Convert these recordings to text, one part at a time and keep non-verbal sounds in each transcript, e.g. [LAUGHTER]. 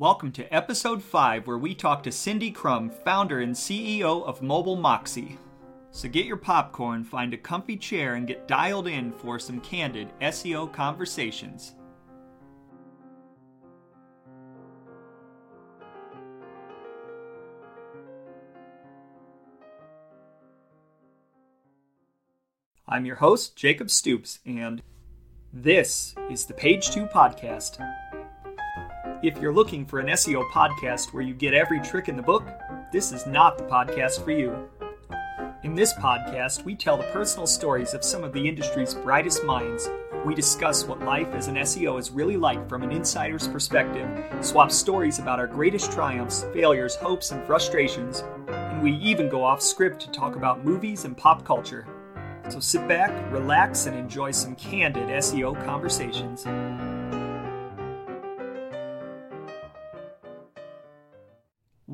Welcome to episode 5, where we talk to Cindy Krum, founder and CEO of Mobile Moxie. So get your popcorn, find a comfy chair, and get dialed in for some candid SEO conversations. I'm your host, Jacob Stoops, and this is the Page 2 Podcast. If you're looking for an SEO podcast where you get every trick in the book, this is not the podcast for you. In this podcast, we tell the personal stories of some of the industry's brightest minds. We discuss what life as an SEO is really like from an insider's perspective, swap stories about our greatest triumphs, failures, hopes, and frustrations, and we even go off script to talk about movies and pop culture. So sit back, relax, and enjoy some candid SEO conversations.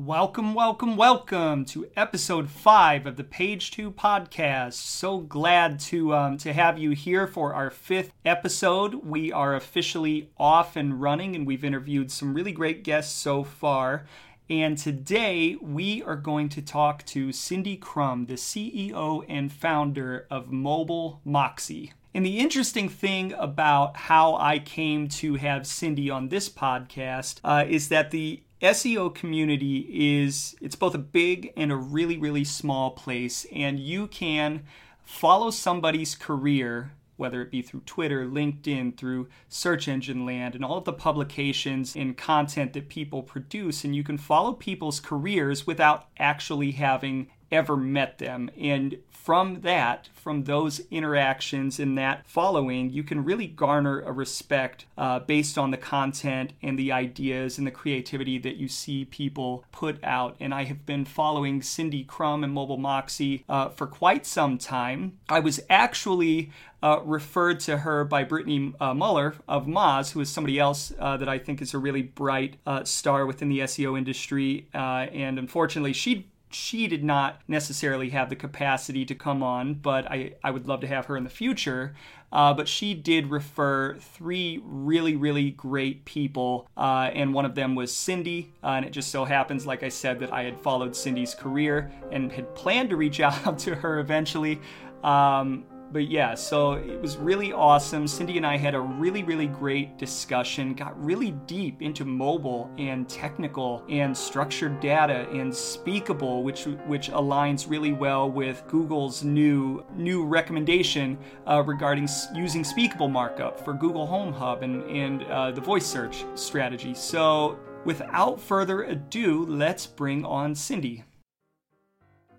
Welcome, welcome, welcome to episode five of the Page Two podcast. So glad to um, to have you here for our fifth episode. We are officially off and running, and we've interviewed some really great guests so far. And today we are going to talk to Cindy Krum, the CEO and founder of Mobile Moxie. And the interesting thing about how I came to have Cindy on this podcast uh, is that the SEO community is it's both a big and a really really small place and you can follow somebody's career whether it be through Twitter, LinkedIn, through search engine land, and all of the publications and content that people produce. And you can follow people's careers without actually having ever met them. And from that, from those interactions and that following, you can really garner a respect uh, based on the content and the ideas and the creativity that you see people put out. And I have been following Cindy Krum and Mobile Moxie uh, for quite some time. I was actually uh, referred to her by Britney uh, Muller of Moz, who is somebody else uh, that I think is a really bright uh, star within the SEO industry. Uh, and unfortunately, she she did not necessarily have the capacity to come on, but I, I would love to have her in the future. Uh, but she did refer three really, really great people, uh, and one of them was Cindy. Uh, and it just so happens, like I said, that I had followed Cindy's career and had planned to reach [LAUGHS] out to her eventually. Um, but yeah, so it was really awesome. Cindy and I had a really, really great discussion, got really deep into mobile and technical and structured data and speakable, which which aligns really well with Google's new new recommendation uh, regarding using speakable markup for Google Home Hub and, and uh, the voice search strategy. So without further ado, let's bring on Cindy.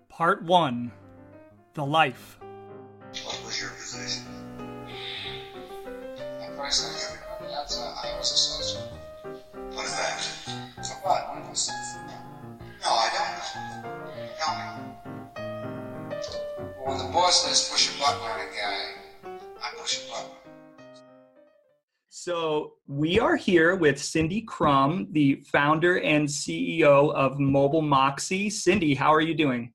Part 1 The Life what was your position? At Price like everybody else, I was associate. What is that? So what? One of those No, I don't know. Tell me. Well, when the boss says push a button on a guy, I push a button. So, we are here with Cindy Krum, the founder and CEO of Mobile Moxie. Cindy, how are you doing?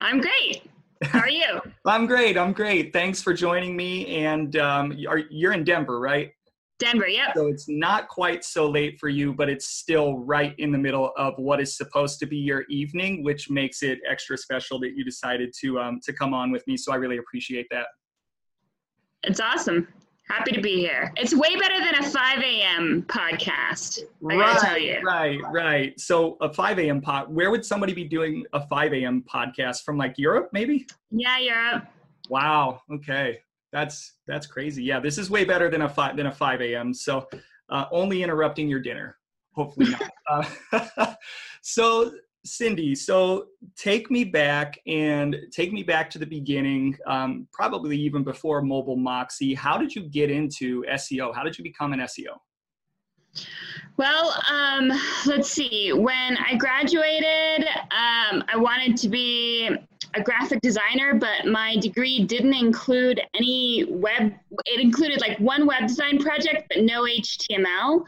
I'm great. How are you? [LAUGHS] I'm great. I'm great. Thanks for joining me. And um, you're in Denver, right? Denver, yeah. So it's not quite so late for you, but it's still right in the middle of what is supposed to be your evening, which makes it extra special that you decided to um, to come on with me. So I really appreciate that. It's awesome. Happy to be here. It's way better than a 5 a.m. podcast. I right, tell you. Right, right. So a 5 a.m. pod. Where would somebody be doing a 5 a.m. podcast from? Like Europe, maybe? Yeah, Europe. Wow. Okay, that's that's crazy. Yeah, this is way better than a five than a 5 a.m. So uh, only interrupting your dinner. Hopefully not. [LAUGHS] uh, [LAUGHS] so Cindy, so take me back and take me back to the beginning, um, probably even before Mobile Moxie. How did you get into SEO? How did you become an SEO? Well, um, let's see. When I graduated, um, I wanted to be a graphic designer, but my degree didn't include any web. It included like one web design project, but no HTML.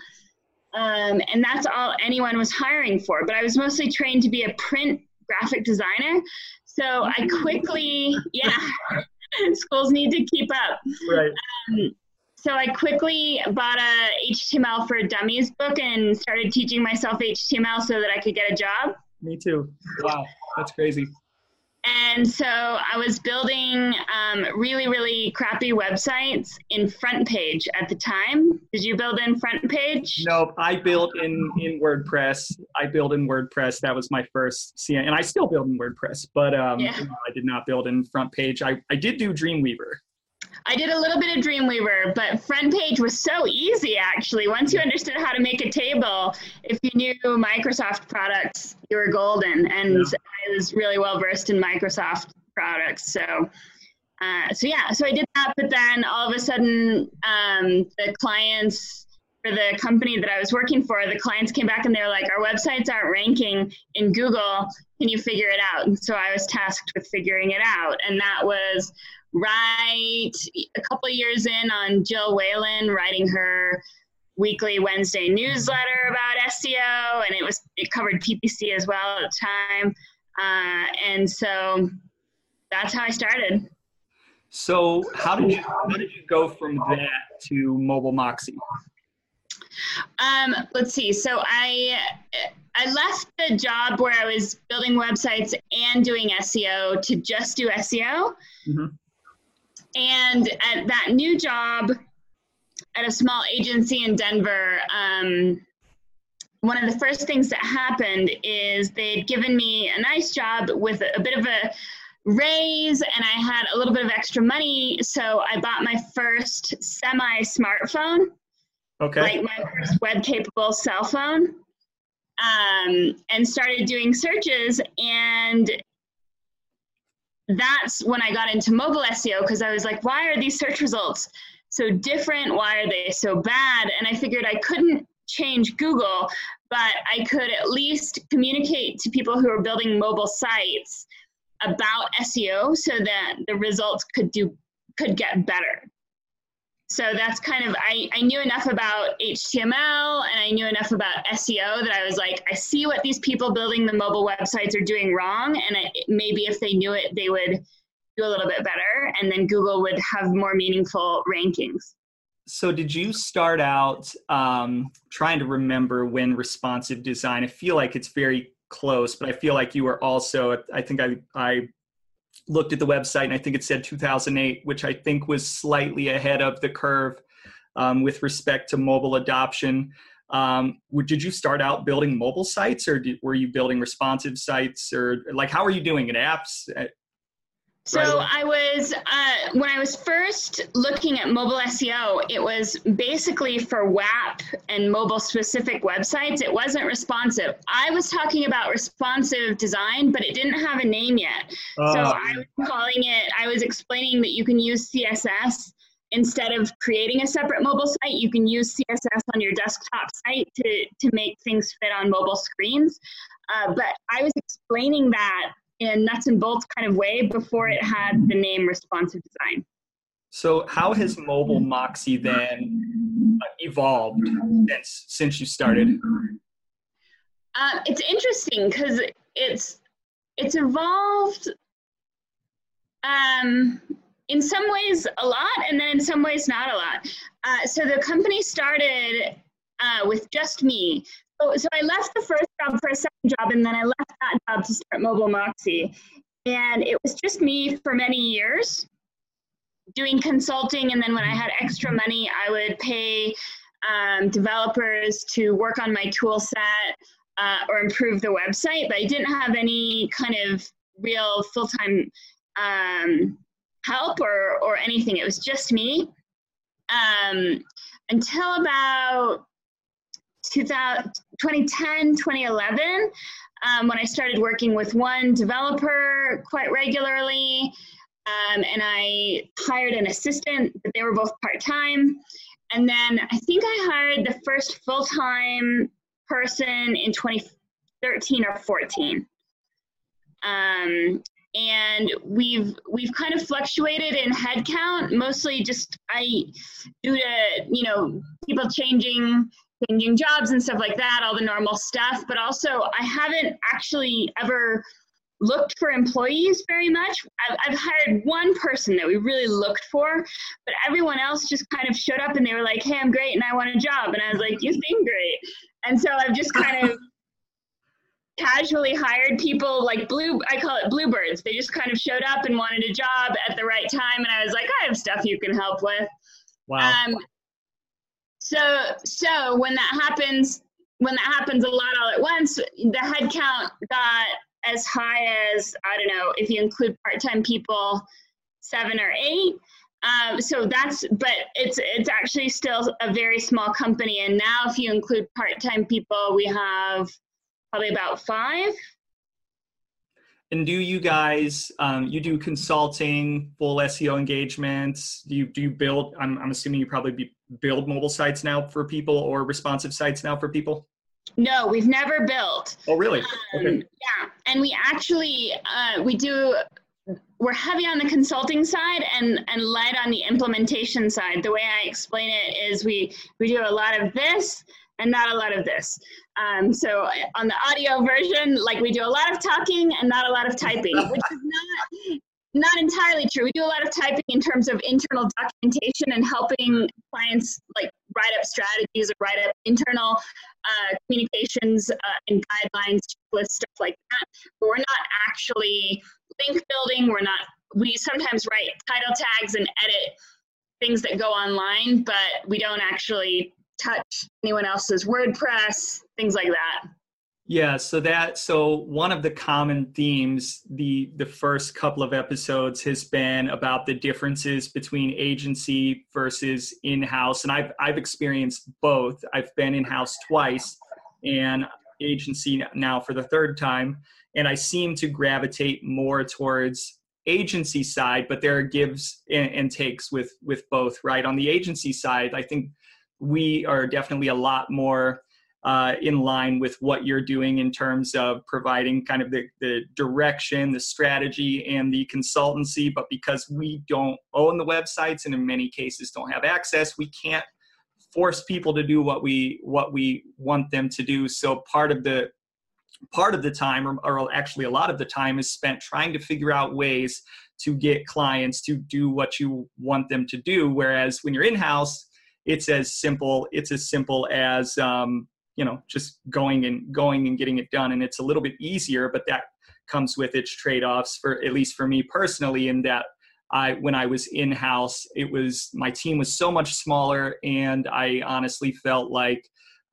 Um, and that's all anyone was hiring for. But I was mostly trained to be a print graphic designer. So I mm-hmm. quickly, yeah, [LAUGHS] schools need to keep up. Right. Um, so I quickly bought a HTML for Dummies book and started teaching myself HTML so that I could get a job. Me too. Wow, that's crazy. And so I was building um, really, really crappy websites in Front Page at the time. Did you build in Front Page? Nope, I built in in WordPress. I built in WordPress. That was my first CN, and I still build in WordPress, but um, yeah. I did not build in Front Page. I, I did do Dreamweaver. I did a little bit of Dreamweaver, but front page was so easy actually. Once you understood how to make a table, if you knew Microsoft products, you were golden. And yeah. I was really well versed in Microsoft products. So, uh, so yeah, so I did that. But then all of a sudden, um, the clients for the company that I was working for, the clients came back and they were like, "Our websites aren't ranking in Google. Can you figure it out?" And so I was tasked with figuring it out, and that was write a couple years in on Jill Whalen writing her weekly Wednesday newsletter about SEO, and it was it covered PPC as well at the time, uh, and so that's how I started. So how did you how did you go from that to Mobile Moxie? Um, let's see. So I I left the job where I was building websites and doing SEO to just do SEO. Mm-hmm. And at that new job at a small agency in Denver, um, one of the first things that happened is they'd given me a nice job with a, bit of a raise and I had a little bit of extra money. So I bought my first semi smartphone. Okay. Like my first web capable cell phone. Um, and started doing searches and that's when I got into mobile SEO because I was like, why are these search results so different? Why are they so bad? And I figured I couldn't change Google, but I could at least communicate to people who are building mobile sites about SEO so that the results could do could get better so that's kind of I, I knew enough about html and i knew enough about seo that i was like i see what these people building the mobile websites are doing wrong. And I, maybe if they knew it they would do a little bit better. And then google would have more meaningful rankings. So did you start out um, trying to remember when responsive design i feel like it's very close but i feel like you were also i think i, I looked at the website and I think it said 2008, which I think was slightly ahead of the curve um, with respect to mobile adoption. Um, did you start out building mobile sites or did, were you building responsive sites or like how are you doing it? Apps? So right I was uh, when I was first looking at mobile SEO, it was basically for WAP and mobile specific websites. It wasn't responsive. I was talking about responsive design, but it didn't have a name yet. Uh, so ah. I was calling it. I was explaining that you can use CSS instead of creating a separate mobile site. You can use CSS on your desktop site to to make things fit on mobile screens. Uh, but I was explaining that in a nuts and bolts kind of way before it had the name responsive design. So, how has mobile Moxie then uh, evolved since since you started? Uh, it's interesting because it's it's evolved um, in some ways a lot, and then in some ways not a lot. Uh, so the company started uh, with just me. So, so I left the first job for a second job, and then I left that job to start Mobile Moxie. And it was just me for many years doing consulting. And then when I had extra money, I would pay um, developers to work on my tool set uh, or improve the website. But I didn't have any kind of real full time um, help or, or anything. It was just me. Um, until about 2010, 2011, um, when I started working with one developer quite regularly. Um, and I hired an assistant, but they were both part time. And then I think I hired the first full time person in 2013 or 14. Um, and we've we've kind of fluctuated in headcount, mostly just I due to you know people changing changing jobs and stuff like that, all the normal stuff. But also, I haven't actually ever looked for employees very much. I've, I've hired one person that we really looked for, but everyone else just kind of showed up and they were like, "Hey, I'm great and I want a job," and I was like, "You seem great," and so I've just kind of [LAUGHS] casually hired people like blue i call it bluebirds. They just kind of showed up and wanted a job at the right time. And i was like i have stuff you can help with. Wow. Um, so so when that happens when that happens a lot all at once the headcount got as high as i don't know if you include part-time people seven or eight um, so that's but it's it's actually still a very small company and now if you include part-time people we have probably about five. And do you guys, um, you do consulting, full SEO engagements? Do you do you build? I'm, I'm assuming you probably be, build mobile sites now for people or responsive sites now for people. No, we've never built. Oh, really? Um, okay. Yeah, and we actually uh, we do. We're heavy on the consulting side and and light on the implementation side. The way I explain it is we we do a lot of this and not a lot of this. Um, so on the audio version, like we do a lot of talking and not a lot of typing, which is [LAUGHS] not not entirely true. We do a lot of typing in terms of internal documentation and helping clients like write up strategies or write up internal uh, communications uh, and guidelines, checklists, stuff like that. But we're not actually link building. We're not. We sometimes write title tags and edit things that go online, but we don't actually touch anyone else's WordPress, things like that. Yeah, so that so one of the common themes the the first couple of episodes has been about the differences between agency versus in-house and I've I've experienced both. I've been in-house twice and agency now for the third time and I seem to gravitate more towards agency side but there are gives and, and takes with with both, right? On the agency side, I think we are definitely a lot more uh, in line with what you're doing in terms of providing kind of the, the direction, the strategy, and the consultancy. But because we don't own the websites and in many cases don't have access, we can't force people to do what we what we want them to do. So part of the part of the time, or, or actually a lot of the time, is spent trying to figure out ways to get clients to do what you want them to do. Whereas when you're in house, it's as simple it's as simple as um, you know just going and going and getting it done and it's a little bit easier but that comes with its trade-offs for at least for me personally in that I when I was in house it was my team was so much smaller and I honestly felt like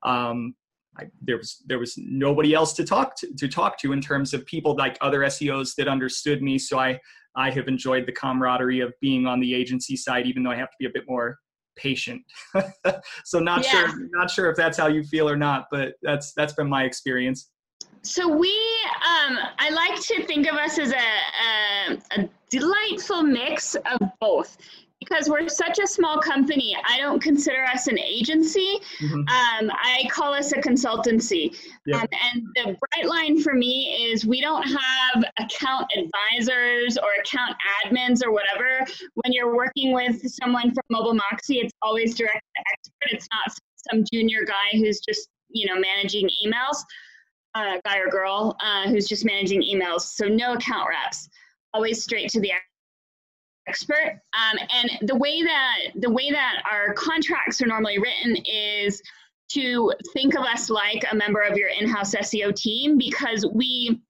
um, I, there was there was nobody else to talk to, to talk to in terms of people like other SEOs that understood me so I I have enjoyed the camaraderie of being on the agency side even though I have to be a bit more patient. [LAUGHS] so not yeah. sure not sure if that's how you feel or not, but that's that's been my experience. So we, um, I like to think of us as a, a, a delightful mix of both because we're such a small company, I don't consider us an agency. Mm-hmm. Um, I call us a consultancy. Yep. Um, and the bright line for me is we don't have account advisors or account admins or whatever. When you're working with someone from Mobile Moxie, it's always direct to expert. It's not some junior guy who's just you know managing emails, uh, guy or girl uh, who's just managing emails. So no account reps. Always straight to the expert. Um, and the way that the way that our contracts are normally written is to think of us like a member of your in-house SEO team because we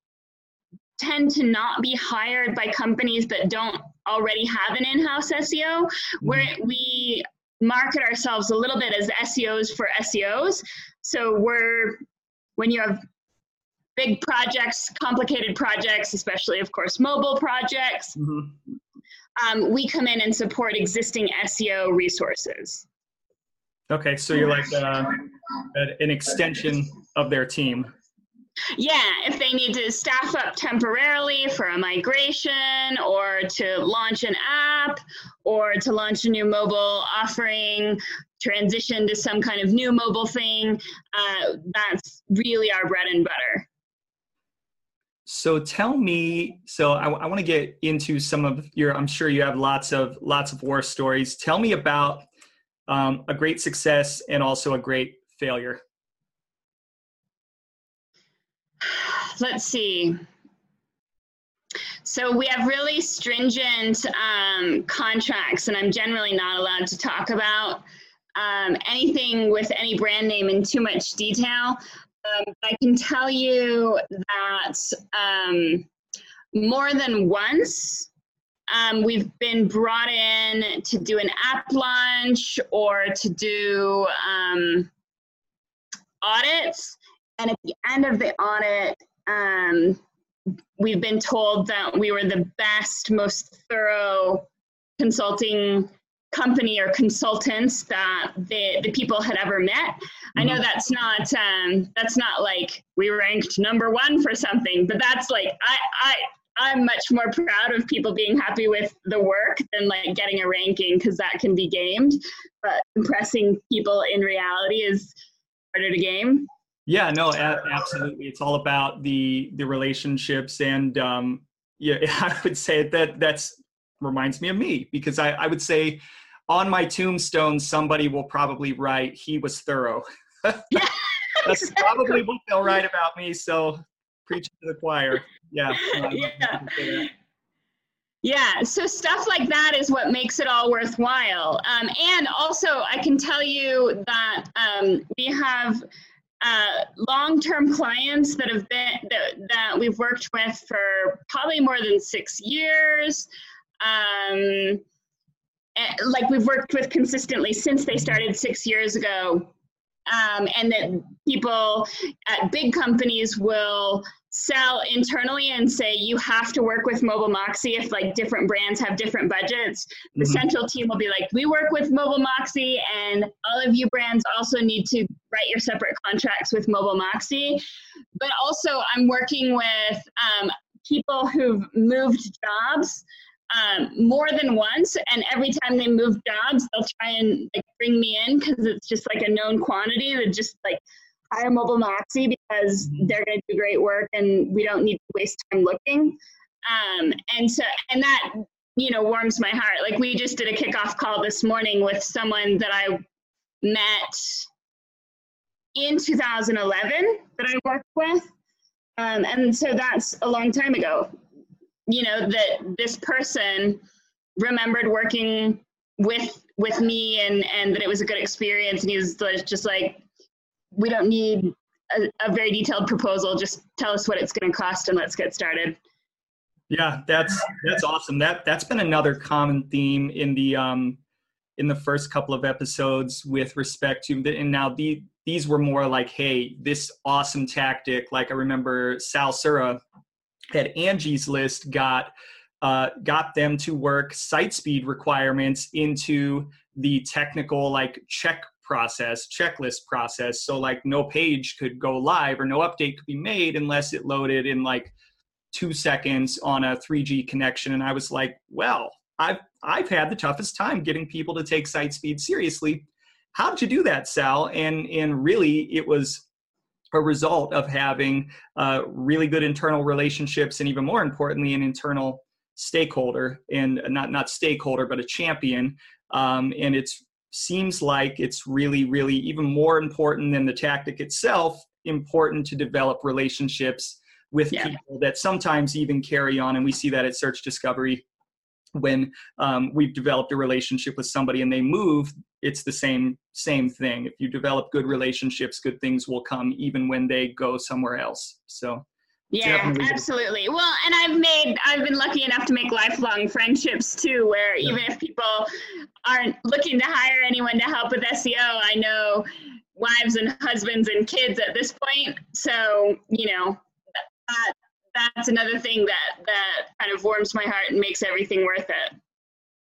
tend to not be hired by companies that don't already have an in-house SEO, where mm-hmm. we market ourselves a little bit as SEOs for SEOs. So we're when you have big projects, complicated projects, especially of course mobile projects, mm-hmm um, we come in and support existing SEO resources. Okay, so you're like uh, an extension of their team. Yeah, if they need to staff up temporarily for a migration or to launch an app or to launch a new mobile offering, transition to some kind of new mobile thing, uh, that's really our bread and butter. So tell me, so I, I want to get into some of your. I'm sure you have lots of lots of war stories. Tell me about um, a great success and also a great failure. Let's see. So we have really stringent um, contracts, and I'm generally not allowed to talk about um, anything with any brand name in too much detail. Um, I can tell you that um, more than once, um, we've been brought in to do an app launch or to do um, audits. And at the end of the audit, um, we've been told that we were the best, most thorough consulting company or consultants that the, the people had ever met. I know mm-hmm. that's not um, that's not like we ranked number one for something, but that's like I I I'm much more proud of people being happy with the work than like getting a ranking because that can be gamed. But impressing people in reality is harder to game. Yeah, no, absolutely. It's all about the the relationships, and um, yeah, [LAUGHS] I would say that that's reminds me of me because I, I would say on my tombstone somebody will probably write he was thorough. [LAUGHS] that's probably what they'll write about me. So preach to the choir. Yeah. Um, yeah. Yeah, so stuff like that is what makes it all worthwhile. Um, and also, I can tell you that um, we have uh, long-term clients that have been that, that, we've worked with for probably more than six years. Um, like we've worked with consistently since they started six years ago. Um, and that people at big companies will sell internally and say you have to work with mobile moxie if like different brands have different budgets the mm-hmm. central team will be like we work with mobile moxie and all of you brands also need to write your separate contracts with mobile moxie but also i'm working with um, people who've moved jobs um, more than once and every time they move jobs they'll try and like, bring me in because it's just like a known quantity to just like hire Mobile Moxie because mm-hmm. they're going to do great work and we don't need to waste time looking. Um, and so, and that, you know, warms my heart. Like we just did a kickoff call this morning with someone that I met in 2011 that I worked with. Um, and so that's a long time ago. You know, that this person remembered working with with me and and that it was a good experience and he was just like we don't need a, a very detailed proposal. Just tell us what it's going to cost and let's get started. Yeah, that's that's awesome. That that's been another common theme in the um in the first couple of episodes with respect to and now the these were more like, hey, this awesome tactic. Like I remember Sal Sura at Angie's List got uh, got them to work site speed requirements into the technical like check process, checklist process. So like no page could go live or no update could be made unless it loaded in like two seconds on a 3G connection. And I was like, well, I've I've had the toughest time getting people to take site speed seriously. How did you do that, Sal? And and really, it was a result of having uh, really good internal relationships, and even more importantly, an internal stakeholder, and not not stakeholder, but a champion. Um, and it seems like it's really, really even more important than the tactic itself, important to develop relationships with yeah. people that sometimes even carry on. And we see that at Search Discovery when um, we've developed a relationship with somebody and they move it's the same same thing if you develop good relationships good things will come even when they go somewhere else so yeah, absolutely. Well, and I've made, I've been lucky enough to make lifelong friendships too, where yeah. even if people aren't looking to hire anyone to help with SEO, I know wives and husbands and kids at this point. So, you know, that, that's another thing that, that kind of warms my heart and makes everything worth it.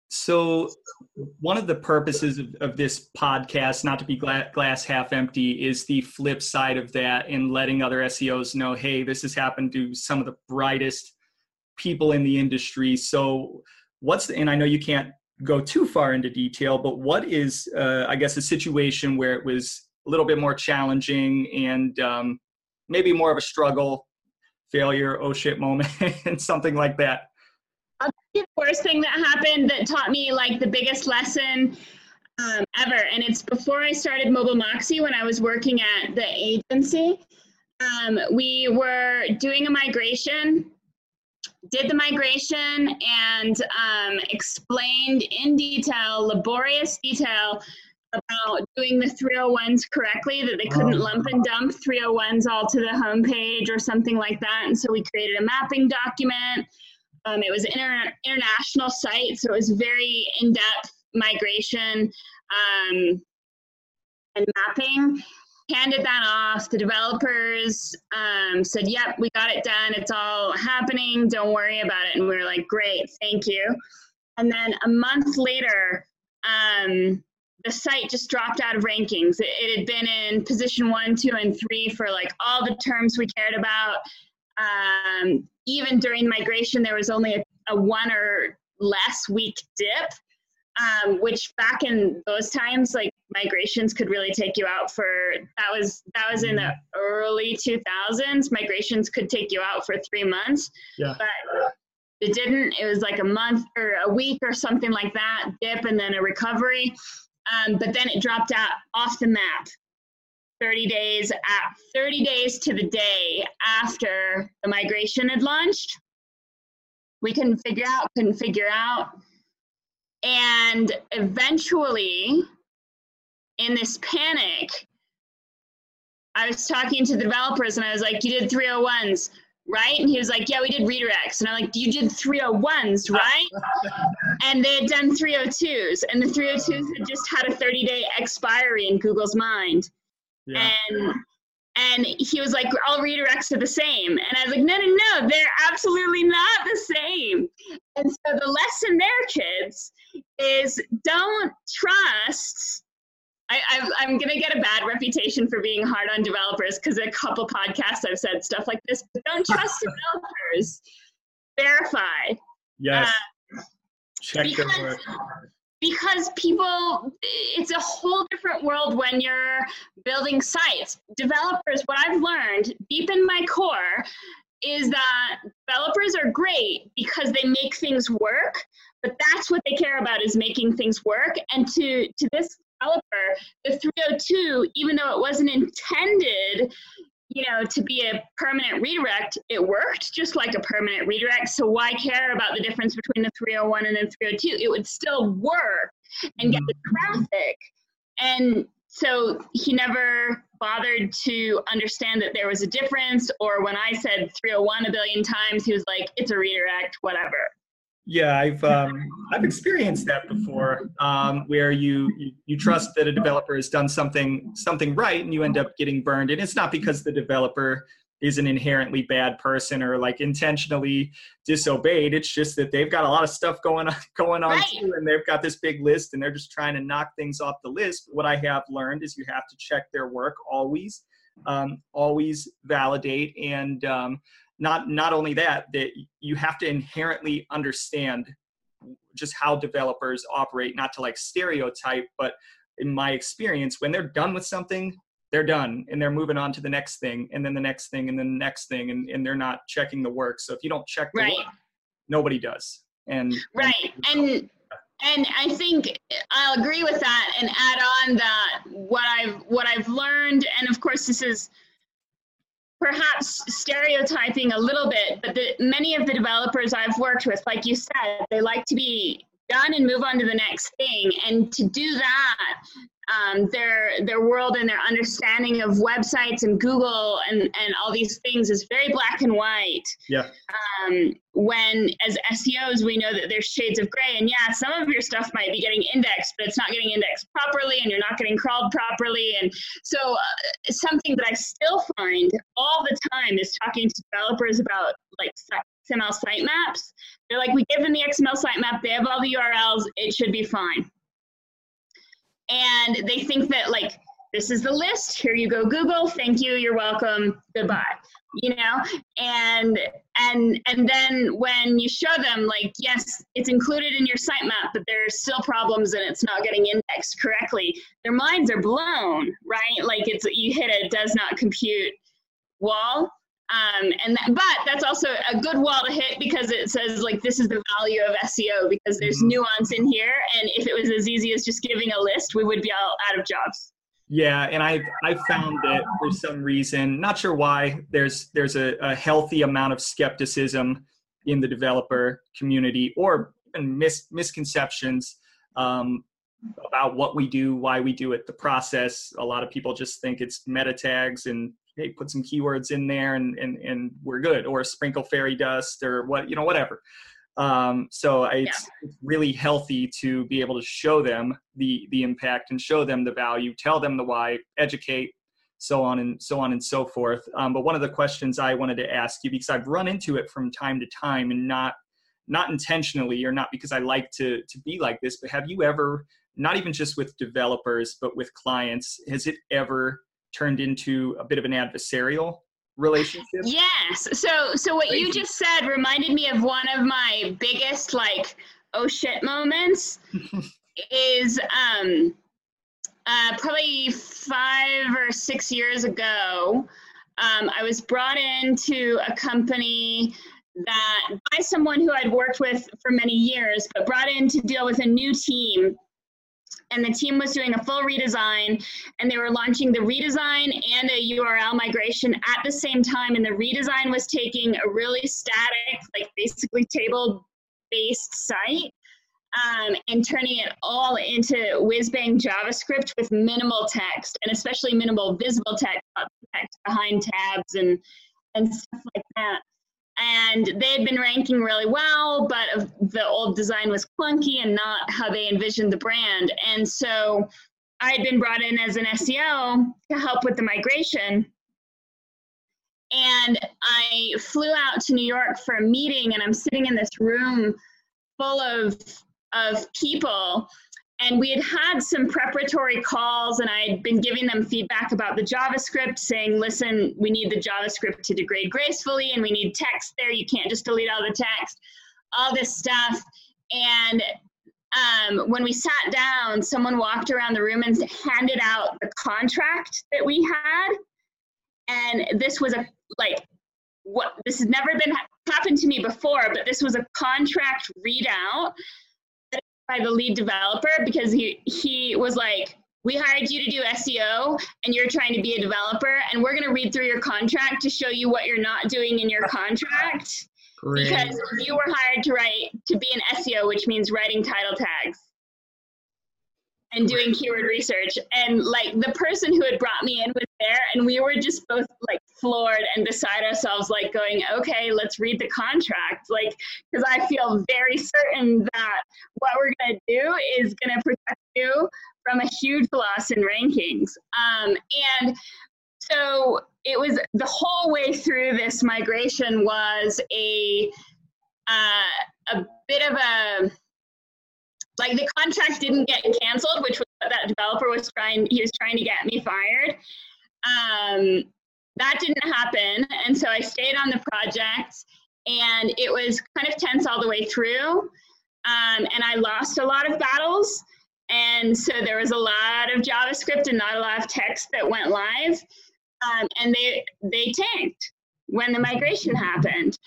So, one of the purposes of, of this podcast, not to be gla- glass half empty, is the flip side of that and letting other SEOs know hey, this has happened to some of the brightest people in the industry. So, what's the, and I know you can't go too far into detail, but what is, uh, I guess, a situation where it was a little bit more challenging and um, maybe more of a struggle, failure, oh shit moment, [LAUGHS] and something like that? the worst thing that happened that taught me like the biggest lesson um, ever. And it's before I started Mobile Moxie when I was working at the agency. Um, we were doing a migration did the migration and um, explained in detail, laborious detail, about doing the 301s correctly, that they couldn't Oh. lump and dump 301s all to the homepage or something like that. And so we created a mapping document. Um, it was an inter- international site, so it was very in depth migration um, and mapping. Handed that off. The developers um, said, Yep, we got it done. It's all happening. Don't worry about it. And we were like, Great, thank you. And then a month later, um, the site just dropped out of rankings. It, it had been in position one, two, and three for like all the terms we cared about. Um, even during migration, there was only a, a one or less week dip, um, which back in those times, like migrations could really take you out for that was that was in the early 2000s. Migrations could take you out for three months. Yeah. But it didn't. It was like a month or a week or something like that dip, and then a recovery. Um, but then it dropped out off the map. 30 days at 30 days to the day after the migration had launched. We couldn't figure out couldn't figure out. And eventually in this panic i was talking to the developers and i was like you did 301s right? And he was like yeah we did redirects and i'm like you did 301s right? [LAUGHS] And they had done 302s and the 302s had just had a 30 day expiry in google's mind. Yeah. and and he was like all redirects are the same. And i was like no no no they're absolutely not the same. And so the lesson there kids is don't trust I, I'm going to get a bad reputation for being hard on developers because a couple podcasts I've said stuff like this, but don't trust [LAUGHS] developers. Verify. Yes. Uh, Check because- work. because people it's a whole different world when you're building sites developers what i've learned deep in my core is that developers are great because they make things work but that's what they care about is making things work and to to this developer the 302 even though it wasn't intended you know to be a permanent redirect it worked just like a permanent redirect. So why care about the difference between the 301 and the 302 it would still work and get the mm-hmm. traffic. And so he never bothered to understand that there was a difference or when i said 301 a billion times he was like it's a redirect whatever Yeah, I've um, I've experienced that before, um, where you, you you trust that a developer has done something something right, and you end up getting burned. And it's not because the developer is an inherently bad person or like intentionally disobeyed. It's just that they've got a lot of stuff going on going on Right. too, and they've got this big list, and they're just trying to knock things off the list. What I have learned is you have to check their work always, um, always validate and. Not not only that that you have to inherently understand just how developers operate not to like stereotype but in my experience when they're done with something they're done and they're moving on to the next thing and then the next thing and then the next thing and, and they're not checking the work. So if you don't check the right. work nobody does. And right. and and i think i'll agree with that and add on that what i've what i've learned and of course this is perhaps stereotyping a little bit but the, many of the developers i've worked with like you said they like to be done and move on to the next thing. And to do that um, their their world and their understanding of websites and google and and all these things is very black and white. Yeah. Um, when as SEOs we know that there's shades of gray. And yeah some of your stuff might be getting indexed but it's not getting indexed properly and you're not getting crawled properly. And so uh, something that I still find all the time is talking to developers about like XML sitemaps they're like we give them the XML sitemap they have all the URLs it should be fine and they think that like this is the list. Here you go google. Thank you. You're welcome. Goodbye. You know? And and and then when you show them like yes it's included in your sitemap but there's still problems and it's not getting indexed correctly their minds are blown right? Like it's you hit a does not compute wall um, and that, but that's also a good wall to hit because it says like this is the value of SEO because there's Mhm. nuance in here and if it was as easy as just giving a list we would be all out of jobs Yeah, and I I found that for some reason, not sure why, there's there's a, a healthy amount of skepticism in the developer community or mis- misconceptions um, about what we do, why we do it, the process. A lot of people just think it's meta tags and hey, put some keywords in there and and and we're good, or sprinkle fairy dust or what you know whatever. Um, so it's, yeah. it's really healthy to be able to show them the the impact and show them the value, tell them the why, educate, so on and so on and so forth. Um, but one of the questions I wanted to ask you because I've run into it from time to time and not not intentionally or not because I like to to be like this, but have you ever not even just with developers but with clients has it ever turned into a bit of an adversarial relationship yes so so what Crazy. you just said reminded me of one of my biggest like oh shit moments [LAUGHS] is um uh probably five or six years ago um, i was brought into a company that by someone who i'd worked with for many years but brought in to deal with a new team and the team was doing a full redesign and they were launching the redesign and a url migration at the same time. And the redesign was taking a really static like basically table based site um, and turning it all into whiz-bang javascript with minimal text and especially minimal visible text, text behind tabs and and stuff like that and they had been ranking really well, but the old design was clunky and not how they envisioned the brand. And so I had been brought in as an SEO to help with the migration. And I flew out to New York for a meeting, and I'm sitting in this room full of of people and we had had some preparatory calls and i had been giving them feedback about the javascript saying listen we need the javascript to degrade gracefully and we need text there. You can't just delete all the text all this stuff. And um, when we sat down someone walked around the room and handed out the contract that we had. And this was a like what this has never been happened to me before but this was a contract readout by the lead developer because he he was like we hired you to do SEO and you're trying to be a developer and we're going to read through your contract to show you what you're not doing in your contract Great. because you were hired to write to be an SEO which means writing title tags and doing keyword research. And like the person who had brought me in was there and we were just both like floored and beside ourselves like going okay let's read the contract. Like because i feel very certain that what we're going to do is going to protect you from a huge loss in rankings. Um, and so it was the whole way through this migration was a uh, a bit of a like the contract didn't get canceled, which was that developer was trying. He was trying to get me fired. Um, that didn't happen, and so I stayed on the project, and it was kind of tense all the way through. Um, and I lost a lot of battles, and so there was a lot of JavaScript and not a lot of text that went live, um, and they they tanked when the migration happened.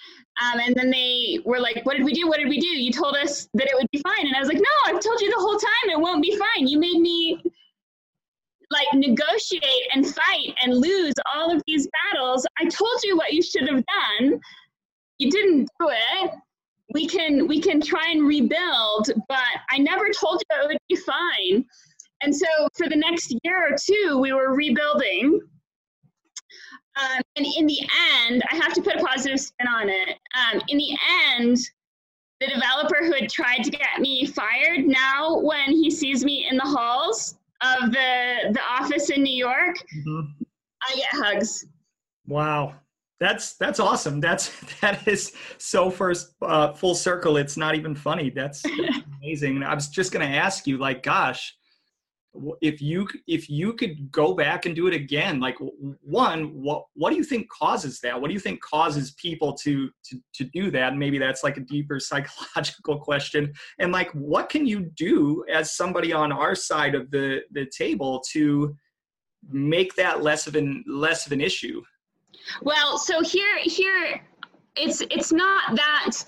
Um, and then they were like, What did we do? What did we do? You told us that it would be fine. And I was like, No, I've told you the whole time it won't be fine. You made me like negotiate and fight and lose all of these battles. I told you what you should have done. You didn't do it. We can we can try and rebuild, but I never told you it would be fine. And so for the next year or two, we were rebuilding um, and in the end, I have to put a positive spin on it. Um, in the end, the developer who had tried to get me fired, now when he sees me in the halls of the the office in New York, mm-hmm. I get hugs. Wow. That's that's awesome. That's [LAUGHS] that is so first uh, full circle. It's not even funny. That's, that's [LAUGHS] amazing. I was just gonna ask you, like, gosh, if you if you could go back and do it again like one what what do you think causes that? What do you think causes people to to to do that? Maybe that's like a deeper [LAUGHS] psychological question. And like what can you do as somebody on our side of the the table to make that less of an less of an issue? Well so here here it's it's not that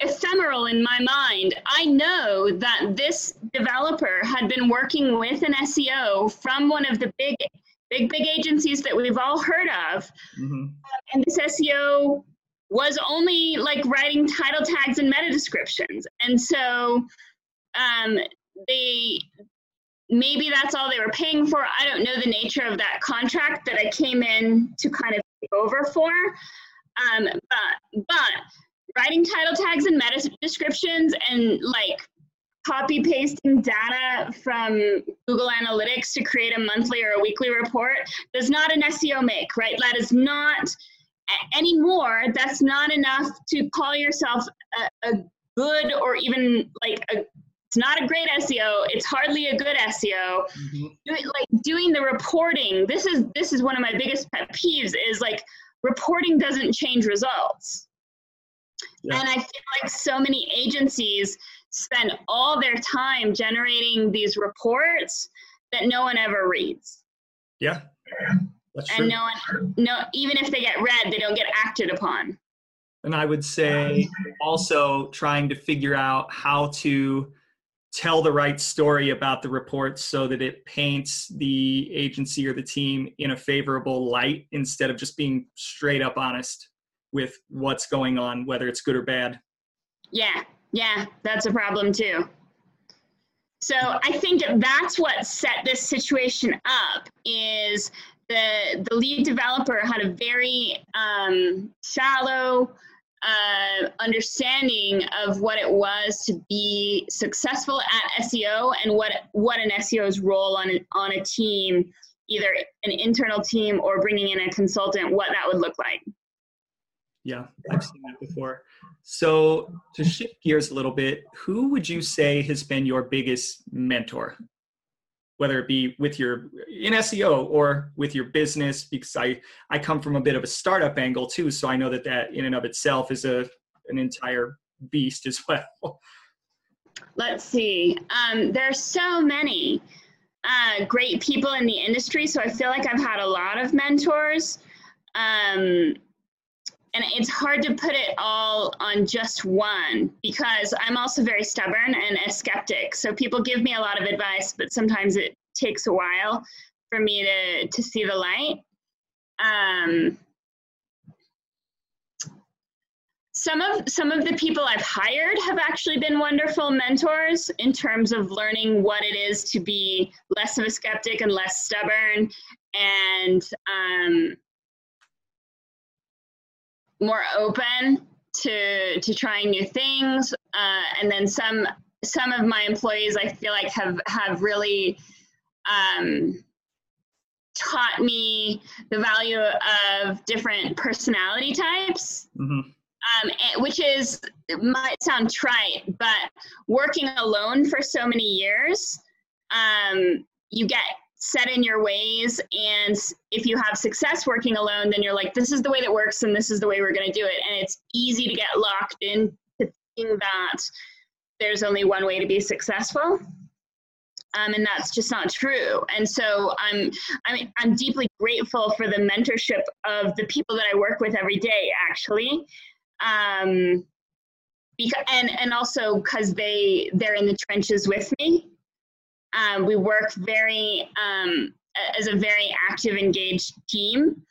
ephemeral in my mind. I know that this developer had been working with an SEO from one of the big, big, big agencies that we've all heard of. Mm-hmm. And this SEO was only like writing title tags and meta descriptions. And so um, they maybe that's all they were paying for. I don't know the nature of that contract that I came in to kind of take over for. Um, but but writing title tags and meta descriptions and like copy pasting data from Google Analytics to create a monthly or a weekly report does not an SEO make, right? That is not anymore. That's not enough to call yourself a, a good or even like a it's not a great SEO. It's hardly a good SEO. Mm-hmm. like doing the reporting. This is this is one of my biggest pet peeves. Is like reporting doesn't change results. Yeah. And I feel like so many agencies spend all their time generating these reports that no one ever reads. Yeah. That's and true. no one no even if they get read, they don't get acted upon. And I would say also trying to figure out how to tell the right story about the report so that it paints the agency or the team in a favorable light instead of just being straight up honest with what's going on whether it's good or bad yeah yeah that's a problem too so i think that's what set this situation up is the the lead developer had a very um, shallow uh, understanding of what it was to be successful at SEO and what what an SEO's role on on a team, either an internal team or bringing in a consultant, what that would look like. Yeah, I've seen that before. So to shift gears a little bit, who would you say has been your biggest mentor? whether it be with your in SEO or with your business because I I come from a bit of a startup angle too so I know that that in and of itself is a an entire beast as [LAUGHS] well. Let's see. Um, there are so many uh, great people in the industry, so I feel like I've had a lot of mentors. Um, and it's hard to put it all on just one because I'm also very stubborn and a skeptic. So people give me a lot of advice, but sometimes it takes a while for me to to see the light. Um, some of some of the people I've hired have actually been wonderful mentors in terms of learning what it is to be less of a skeptic and less stubborn and um, more open to to trying new things uh, and then some some of my employees i feel like have have really um, taught me the value of different personality types mm-hmm. um, which is might sound trite but working alone for so many years um, you get set in your ways. And if you have success working alone then you're like this is the way that works and this is the way we're going to do it. And it's easy to get locked into thinking that there's only one way to be successful. Um, and that's just not true. And so i'm i'm i'm deeply grateful for the mentorship of the people that i work with every day actually. Um because and and also because they they're in the trenches with me um, we work very um, as a very active, engaged team,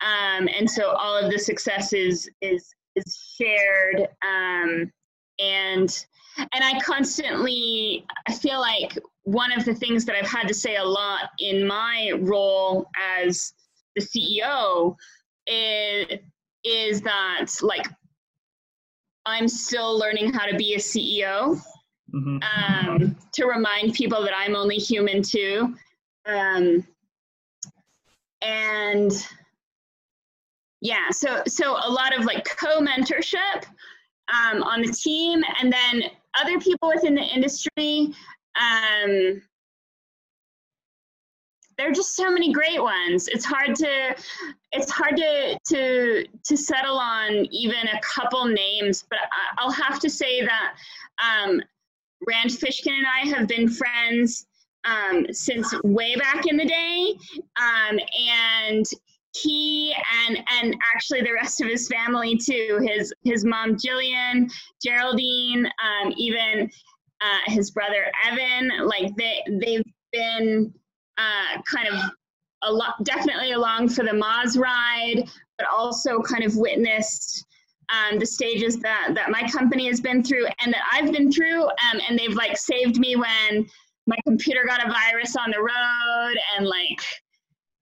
um, and so all of the success is is, is shared. Um, and and I constantly I feel like one of the things that I've had to say a lot in my role as the CEO is is that like I'm still learning how to be a CEO mm-hmm. um, to remind people that I'm only human too. Um, and yeah, so so a lot of like co-mentorship um, on the team, and then other people within the industry. Um, there are just so many great ones. It's hard to it's hard to to to settle on even a couple names, but I'll have to say that um, Rand Fishkin and I have been friends um, since way back in the day, um, and he and and actually the rest of his family too. His his mom Gillian, Geraldine, um, even uh, his brother Evan. Like they they've been uh, kind of a lot, definitely along for the Moz ride, but also kind of witnessed um, the stages that that my company has been through and that I've been through, um, and they've like saved me when my computer got a virus on the road and like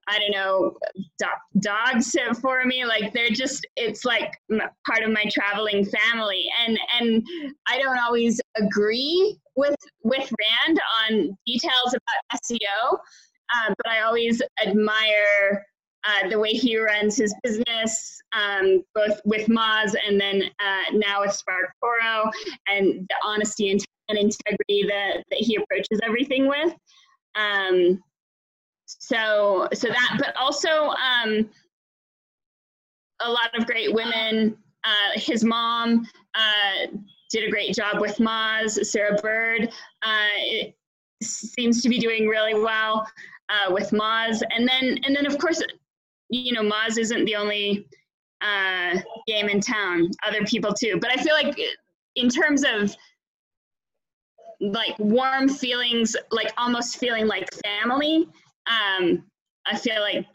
I don't know, do- dogs sit for me. Like they're just, it's like part of my traveling family. And, and I don't always agree with, with Rand on details about SEO, uh, but I always admire uh, the way he runs his business, um, both with Moz and then uh, now with SparkToro, and the honesty and, integrity that, that he approaches everything with. Um, so so that but also um, a lot of great women uh, his mom uh, did a great job with Moz. Sarah Bird uh, seems to be doing really well uh, with Moz. And then, and then of course, you know, Moz isn't the only uh, game in town. Other people too. But I feel like, in terms of like warm feelings, like almost feeling like family, um, I feel like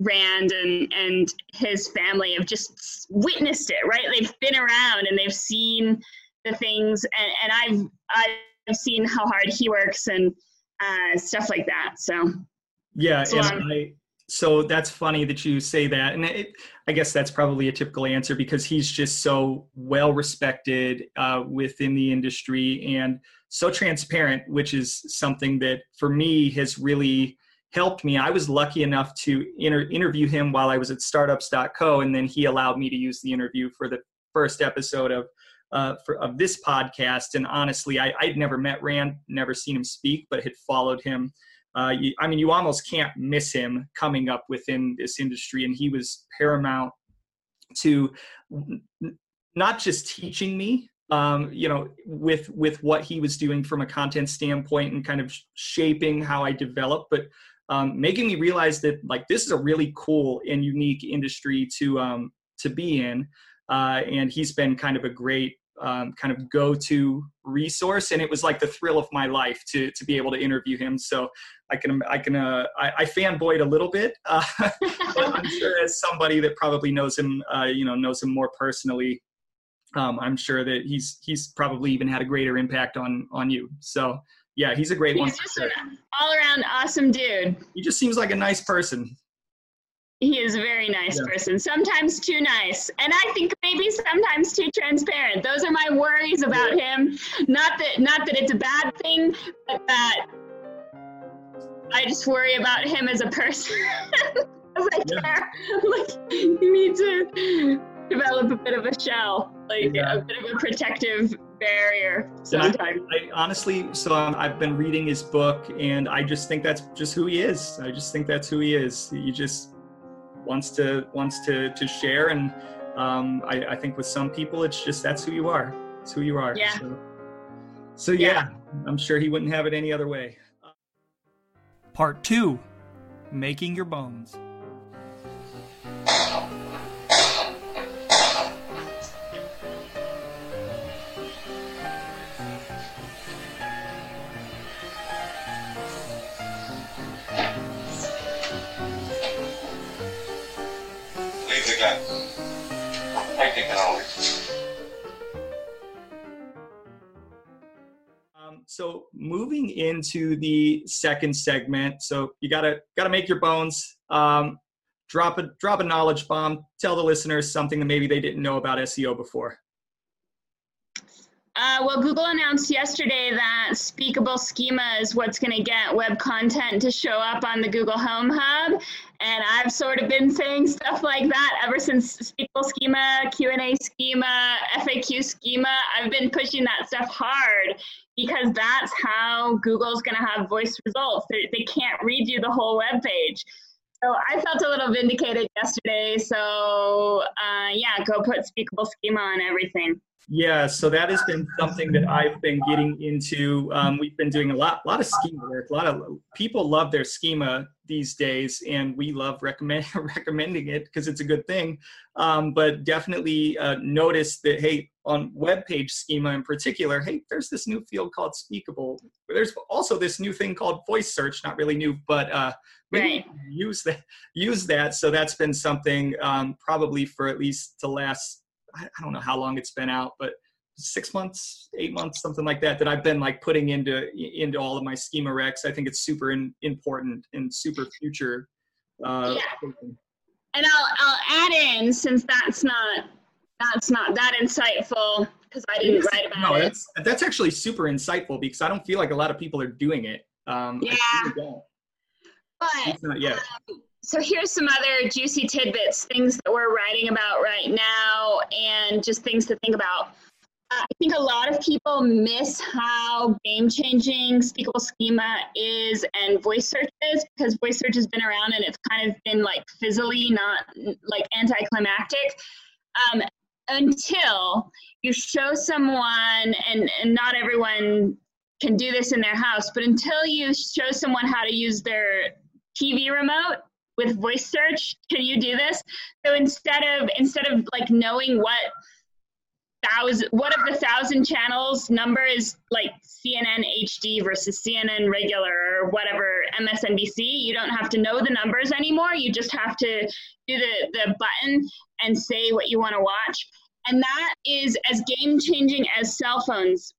Rand and and his family have just witnessed it, right? They've been around and they've seen the things, and, and I've I've seen how hard he works and uh, stuff like that. So yeah, and I, so that's funny that you say that, and it, I guess that's probably a typical answer because he's just so well respected uh, within the industry and so transparent, which is something that for me has really helped me. I was lucky enough to inter- interview him while I was at startups.co, and then he allowed me to use the interview for the first episode of uh, for, of this podcast. And honestly, I, would never met Rand, never seen him speak, but had followed him. Uh, you, I mean, you almost can't miss him coming up within this industry, and he was paramount to not just teaching me um, you know, with with what he was doing from a content standpoint and kind of shaping how I develop, but um, making me realize that like this is a really cool and unique industry to um, to be in. Uh, and he's been kind of a great um, kind of go-to resource, and it was like the thrill of my life to to be able to interview him. So I can I can uh, I, I fanboyed a little bit, uh, [LAUGHS] but I'm sure as somebody that probably knows him, uh, you know, knows him more personally, um, I'm sure that he's he's probably even had a greater impact on on you. So yeah, he's a great he's one. He's just an all around awesome dude. He just seems like a nice person. He is a very nice yeah. person. Sometimes too nice, and I think maybe sometimes too transparent. Those are my worries about yeah. him. Not that not that it's a bad thing, but that I just worry about him as a person. [LAUGHS] I yeah. care. [LAUGHS] like you need to develop a bit of a shell, like yeah. a bit of a protective barrier sometimes. I, I, honestly, so I've been reading his book, and I just think that's just who he is. I just think that's who he is. He just wants to wants to to share, and um, I, I think with some people, it's just that's who you are. It's who you are. Yeah. So, so yeah, yeah, I'm sure he wouldn't have it any other way. Part two, making your bones. Um, so moving into the second segment, so you gotta gotta make your bones. Um, drop a drop a knowledge bomb. Tell the listeners something that maybe they didn't know about SEO before. Uh, well, Google announced yesterday that Speakable Schema is what's going to get web content to show up on the Google Home Hub, and I've sort of been saying stuff like that ever since Speakable Schema, Q&A schema, FAQ schema. I've been pushing that stuff hard because that's how Google's going to have voice results. They, they can't read you the whole web page. So I felt a little vindicated yesterday. So uh, yeah, go put Speakable Schema on everything. Yeah, so that has been something that I've been getting into. Um, we've been doing a lot, lot of schema work. A lot of people love their schema these days, and we love recommend [LAUGHS] recommending it because it's a good thing. Um, but definitely uh, notice that hey, on web page schema in particular, hey, there's this new field called Speakable. There's also this new thing called voice search. Not really new, but uh, right. use that. Use that. So that's been something um, probably for at least the last I don't know how long it's been out, but six months, eight months, something like that, that I've been like putting into into all of my schema recs. I think it's super in, important and super future. Uh, yeah. And I'll I'll add in since that's not that's not that insightful because I didn't write about no, it. that's that's actually super insightful because I don't feel like a lot of people are doing it. Um, Yeah. But not yet. um, so here's some other juicy tidbits, things that we're writing about right now, and just things to think about. Uh, I think a lot of people miss how game changing Speakable Schema is and voice search is because voice search has been around and it's kind of been like fizzly, not like anticlimactic. Um, until you show someone, and, and not everyone can do this in their house, but until you show someone how to use their TV remote with voice search, can you do this? So instead of instead of like knowing what thousand what of the thousand channels number is like CNN HD versus CNN regular or whatever MSNBC, you don't have to know the numbers anymore. You just have to do the, the button and say what you want to watch. And that is as game changing as cell phones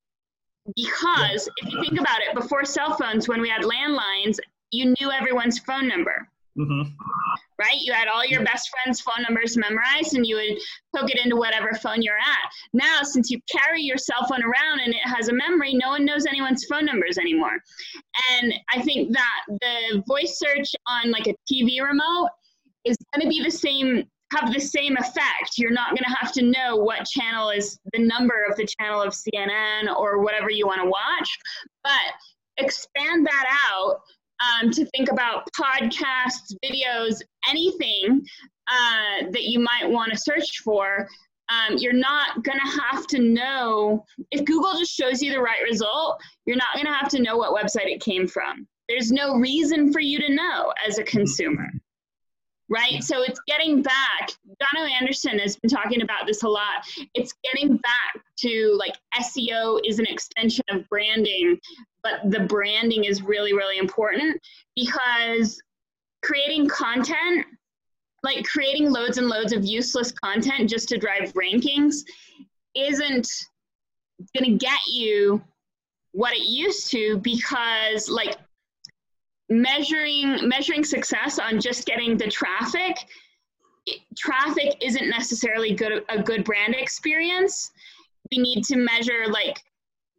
because if you think about it, before cell phones, when we had landlines, you knew everyone's phone number, hmm right? You had all your best friends' phone numbers memorized and you would hook it into whatever phone you're at. Now, since you carry your cell phone around and it has a memory, no one knows anyone's phone numbers anymore. And I think that the voice search on like a TV remote is going to be the same have the same effect. You're not going to have to know what channel is the number of the channel of CNN or whatever you want to watch, but expand that out um, to think about podcasts, videos, anything uh, that you might want to search for. Um, you're not going to have to know if Google just shows you the right result, you're not going to have to know what website it came from. There's no reason for you to know as a consumer right? So it's getting back. Jono Alderson has been talking about this a lot. It's getting back to like SEO is an extension of branding, but the branding is really, really important because creating content, like creating loads and loads of useless content just to drive rankings, isn't going to get you what it used to because like measuring measuring success on just getting the traffic traffic isn't necessarily good a good brand experience. We need to measure like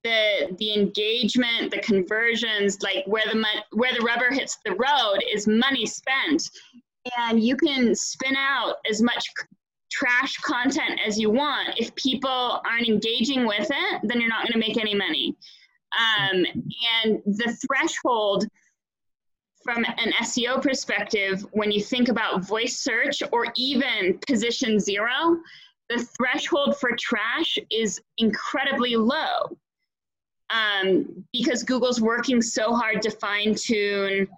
the the engagement the conversions like where the where the rubber hits the road is money spent. And you can spin out as much trash content as you want. If people aren't engaging with it then you're not going to make any money. Um, and the threshold from an SEO perspective, when you think about voice search or even position zero, the threshold for trash is incredibly low um, because Google's working so hard to fine tune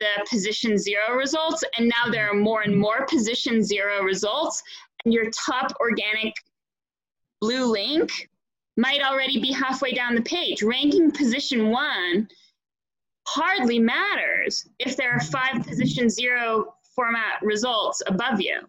the position zero results. And now there are more and more position zero results, and your top organic blue link might already be halfway down the page. Ranking position one hardly matters if there are five position zero format results above you.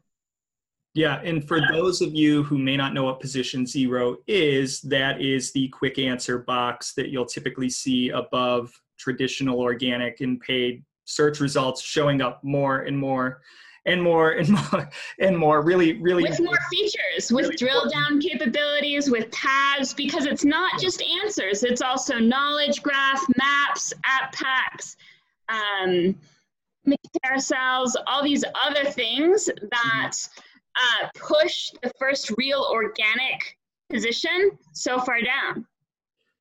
Yeah, and for those of you who may not know what position zero is, that is the quick answer box that you'll typically see above traditional organic and paid search results showing up more and more and more and [LAUGHS] more and more. Really really with more features with Really drill down capabilities with tabs because it's not just answers it's also knowledge graph maps app packs um, carousels all these other things that uh, push the first real organic position so far down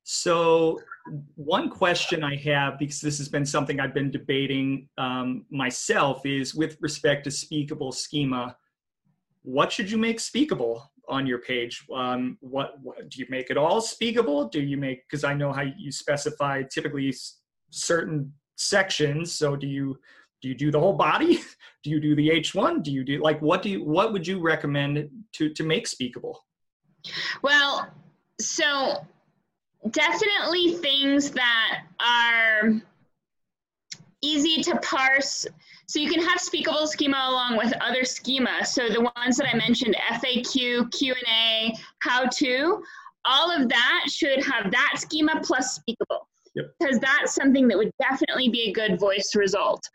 So, one question I have, because this has been something I've been debating um, myself, is with respect to speakable schema, what should you make speakable on your page? Um, what, what do you make it all speakable? Do you make because I know how you specify typically s- certain sections. So do you do you do the whole body? [LAUGHS] Do you do the H one? Do you do like what do you what would you recommend to to make speakable? Well, so definitely things that are easy to parse So you can have speakable schema along with other schema. So the ones that I mentioned, FAQ, Q&A, how to, all of that should have that schema plus speakable. Yep. Because that's something that would definitely be a good voice result.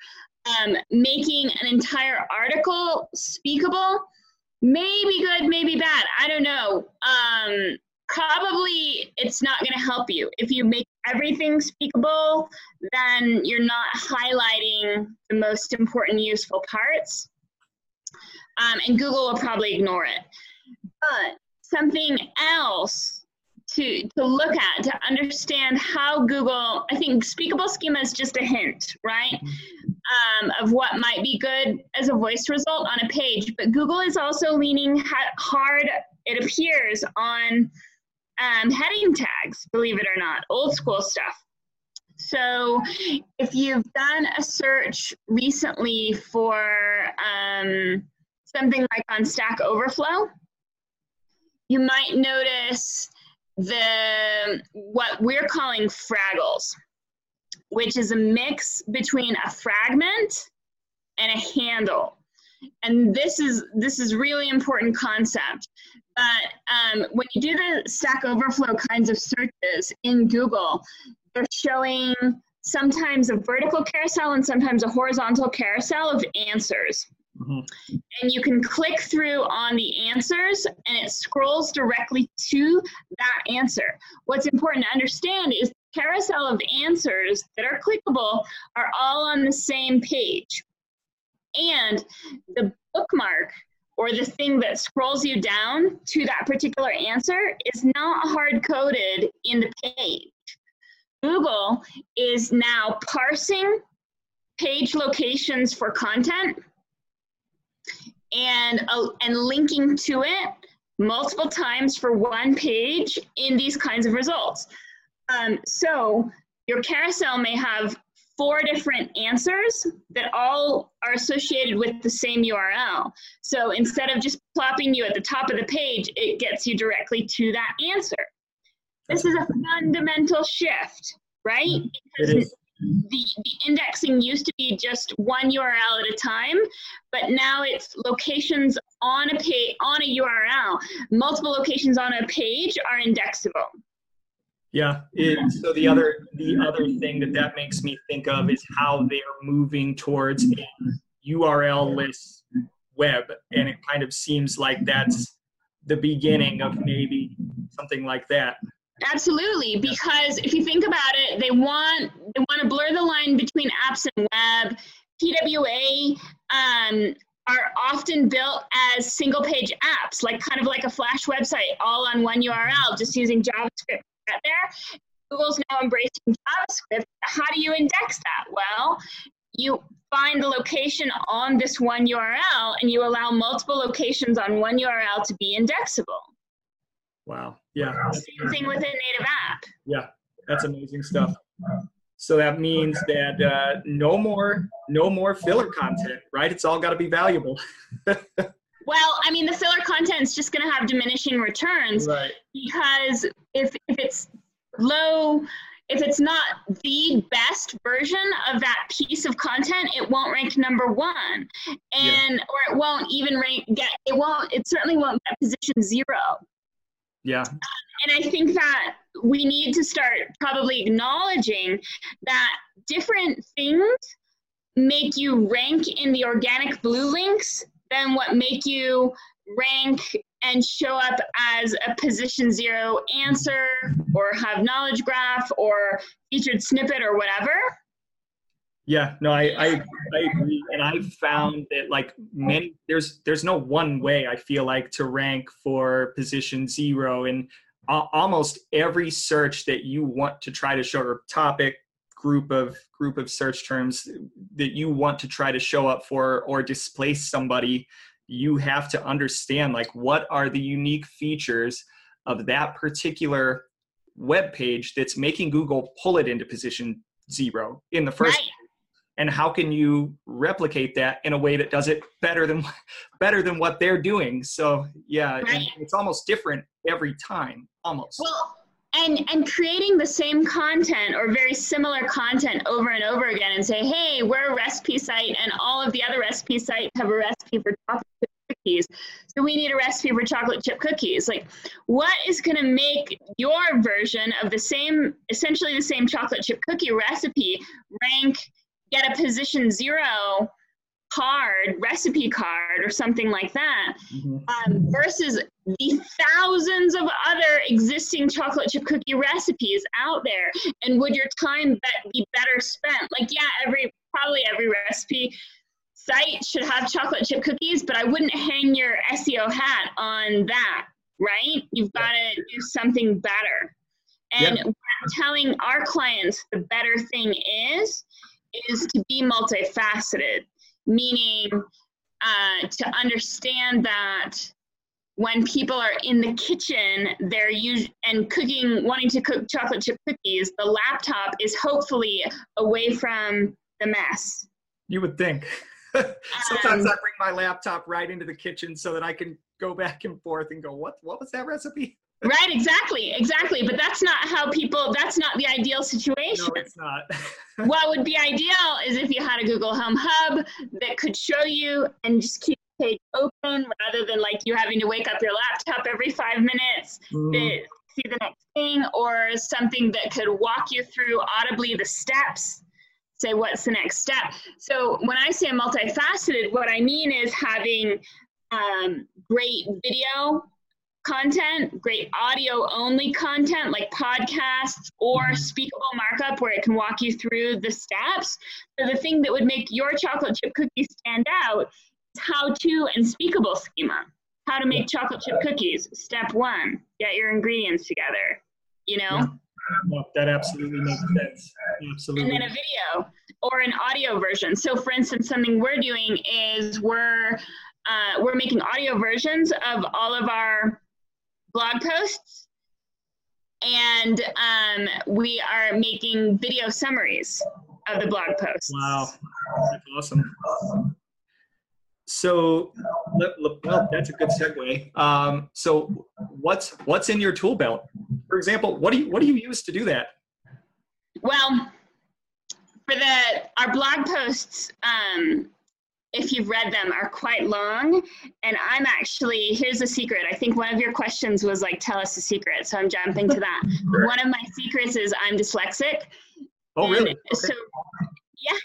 Um, making an entire article speakable may be good, maybe bad. I don't know. Um, probably it's not going to help you. If you make everything speakable, then you're not highlighting the most important useful parts. Um, and Google will probably ignore it. But something else to, to look at to understand how Google, I think speakable schema is just a hint, right? Um, of what might be good as a voice result on a page. But Google is also leaning hard, it appears, on um, heading tags, believe it or not, old school stuff. So if you've done a search recently for um, something like on Stack Overflow, you might notice the what we're calling fraggles, which is a mix between a fragment and a handle. And this is this is really important concept. But um, when you do the Stack Overflow kinds of searches in Google, they're showing sometimes a vertical carousel and sometimes a horizontal carousel of answers. Mm-hmm. And you can click through on the answers and it scrolls directly to that answer. What's important to understand is the carousel of answers that are clickable are all on the same page. And the bookmark or the thing that scrolls you down to that particular answer is not hard coded in the page. Google is now parsing page locations for content and, uh, and linking to it multiple times for one page in these kinds of results. Um, so your carousel may have four different answers that all are associated with the same URL. So instead of just plopping you at the top of the page, it gets you directly to that answer. This is a fundamental shift, right? Because the, the indexing used to be just one URL at a time, but now it's locations on a page on a URL. Multiple locations on a page are indexable. Yeah. It, so the other the other thing that that makes me think of is how they're moving towards a URL-less web, and it kind of seems like that's the beginning of maybe something like that. Absolutely, because if you think about it, they want they want to blur the line between apps and web. PWA um, are often built as single page apps, like kind of like a Flash website, all on one URL, just using JavaScript get there. Google's now embracing JavaScript. How do you index that? Well, you find the location on this one URL and you allow multiple locations on one URL to be indexable. Wow. Yeah. Same thing with a native app. Yeah, that's amazing stuff. So that means that uh, no more, no more filler content, right? It's all got to be valuable. [LAUGHS] well, I mean, the filler content is just going to have diminishing returns, right? Because if if it's low, if it's not the best version of that piece of content, it won't rank number one, and yeah. or it won't even rank get. It won't. It certainly won't get position zero. Yeah. And I think that we need to start probably acknowledging that different things make you rank in the organic blue links than what make you rank and show up as a position zero answer or have knowledge graph or featured snippet or whatever. Yeah, no, I, I, I agree, and I found that like many there's there's no one way I feel like to rank for position zero, and almost every search that you want to try to show or topic group of group of search terms that you want to try to show up for or displace somebody, you have to understand like what are the unique features of that particular web page that's making Google pull it into position zero in the first right and how can you replicate that in a way that does it better than [LAUGHS] better than what they're doing? So yeah right. it's almost different every time almost. Well and and creating the same content or very similar content over and over again and say hey we're a recipe site and all of the other recipe sites have a recipe for chocolate chip cookies. So we need a recipe for chocolate chip cookies. Like what is going to make your version of the same essentially the same chocolate chip cookie recipe rank get a position zero card, recipe card, or something like that, mm-hmm. um, versus the thousands of other existing chocolate chip cookie recipes out there. And would your time be better spent? Like, yeah, every probably every recipe site should have chocolate chip cookies, but I wouldn't hang your SEO hat on that, right? You've got to do something better. And yep. telling our clients the better thing is, is to be multifaceted meaning uh, to understand that when people are in the kitchen they're us- and cooking wanting to cook chocolate chip cookies the laptop is hopefully away from the mess. You would think. [LAUGHS] Sometimes um, i bring my laptop right into the kitchen so that i can go back and forth and go what what was that recipe right exactly exactly but that's not how people that's not the ideal situation. no it's not. [LAUGHS] What would be ideal is if you had a google home hub that could show you and just keep the page open rather than like you having to wake up your laptop every five minutes mm. to see the next thing or something that could walk you through audibly the steps. Say what's the next step? So when i say multifaceted what i mean is having um, great video content, great audio only content like podcasts or speakable markup where it can walk you through the steps. So the thing that would make your chocolate chip cookies stand out is how to and speakable schema. How to make chocolate chip cookies. Step one, get your ingredients together. You know? Yeah. No, that absolutely makes sense. Absolutely. And then a video or an audio version. So for instance, something we're doing is we're uh, we're making audio versions of all of our blog posts and um, we are making video summaries of the blog posts. Wow, that's awesome. So, well, that's a good segue. Um, so, what's what's in your tool belt? For example, what do you what do you use to do that? Well, for the our blog posts, um, if you've read them, are quite long. And I'm actually, here's a secret. I think one of your questions was like, tell us a secret. So I'm jumping to that. [LAUGHS] one of my secrets is I'm dyslexic. Oh, really? Okay. So, yeah.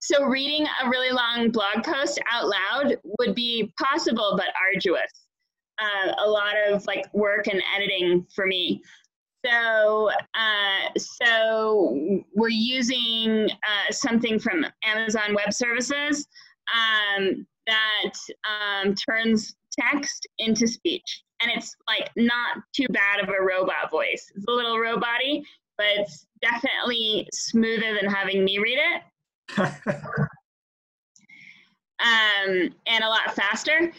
So reading a really long blog post out loud would be possible, but arduous. Uh, a lot of like work and editing for me. So, uh, so we're using uh, something from Amazon Web Services um, that um, turns text into speech. And it's like not too bad of a robot voice. It's a little robot but it's definitely smoother than having me read it. [LAUGHS] um, and a lot faster.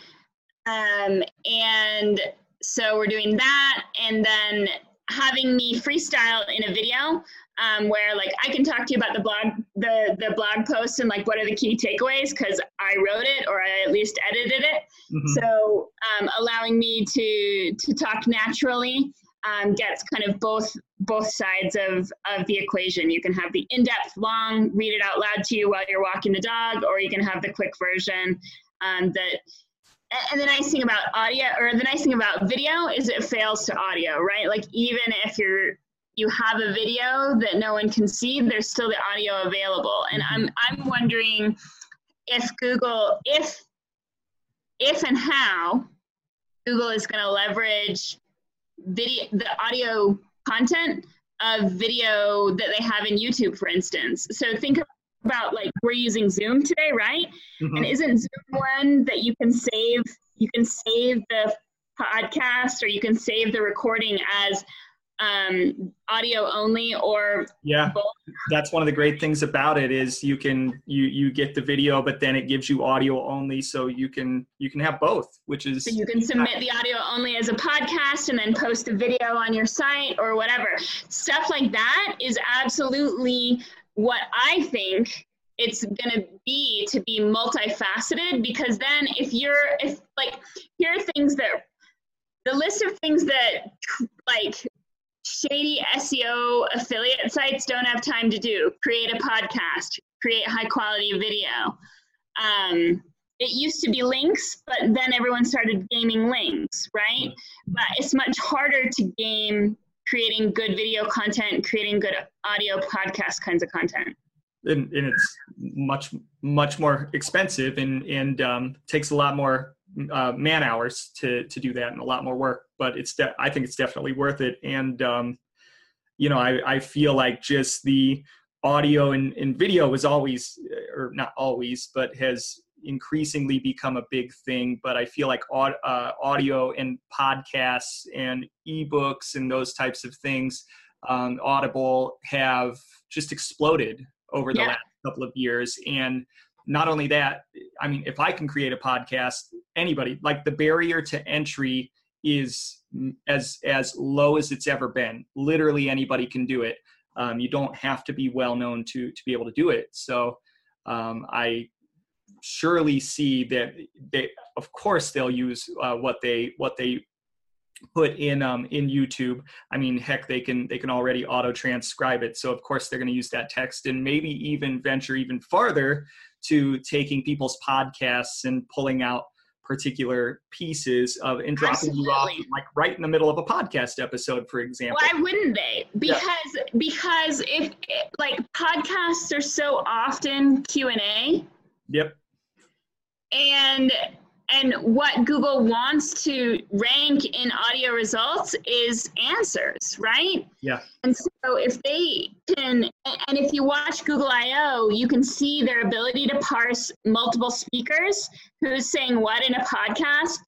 Um, and so we're doing that. And then having me freestyle in a video um, where like I can talk to you about the blog the the blog post and like what are the key takeaways because I wrote it or I at least edited it. Mm-hmm. So um, allowing me to to talk naturally um, gets kind of both both sides of of the equation. You can have the in depth long read it out loud to you while you're walking the dog, or you can have the quick version um, that and the nice thing about audio or the nice thing about video is it fails to audio right like even if you're you have a video that no one can see, there's still the audio available. And I'm I'm wondering if Google if if and how Google is going to leverage video the audio content of video that they have in YouTube, for instance. So think about like we're using Zoom today, right? Mm-hmm. And isn't Zoom one that you can save you can save the podcast or you can save the recording as um, audio only or yeah both? that's one of the great things about it is you can you you get the video but then it gives you audio only so you can you can have both which is so you can submit the audio only as a podcast and then post a video on your site or whatever stuff like that is absolutely what i think it's going to be to be multifaceted because then if you're if like here are things that the list of things that like shady SEO affiliate sites don't have time to do. Create a podcast, create high quality video. Um, it used to be links, but then everyone started gaming links, right? But it's much harder to game creating good video content, creating good audio podcast kinds of content. And, and it's much much more expensive and and um, takes a lot more uh, man hours to to do that and a lot more work. But it's de- I think it's definitely worth it. And um, you know, I I feel like just the audio and, and video is always or not always, but has increasingly become a big thing but i feel like uh, audio and podcasts and ebooks and those types of things um, audible have just exploded over the yeah. last couple of years and not only that i mean if i can create a podcast anybody like the barrier to entry is as as low as it's ever been literally anybody can do it um, you don't have to be well known to to be able to do it so um, i surely see that they of course they'll use uh, what they what they put in um, in YouTube. I mean, heck, they can they can already auto transcribe it. So of course they're going to use that text and maybe even venture even farther to taking people's podcasts and pulling out particular pieces of and dropping Absolutely. you off like right in the middle of a podcast episode for example why wouldn't they because yeah. because if like podcasts are so often q&a yep and and what Google wants to rank in audio results is answers, right? Yeah. And so if they can, and if you watch Google I/O, you can see their ability to parse multiple speakers who's saying what in a podcast.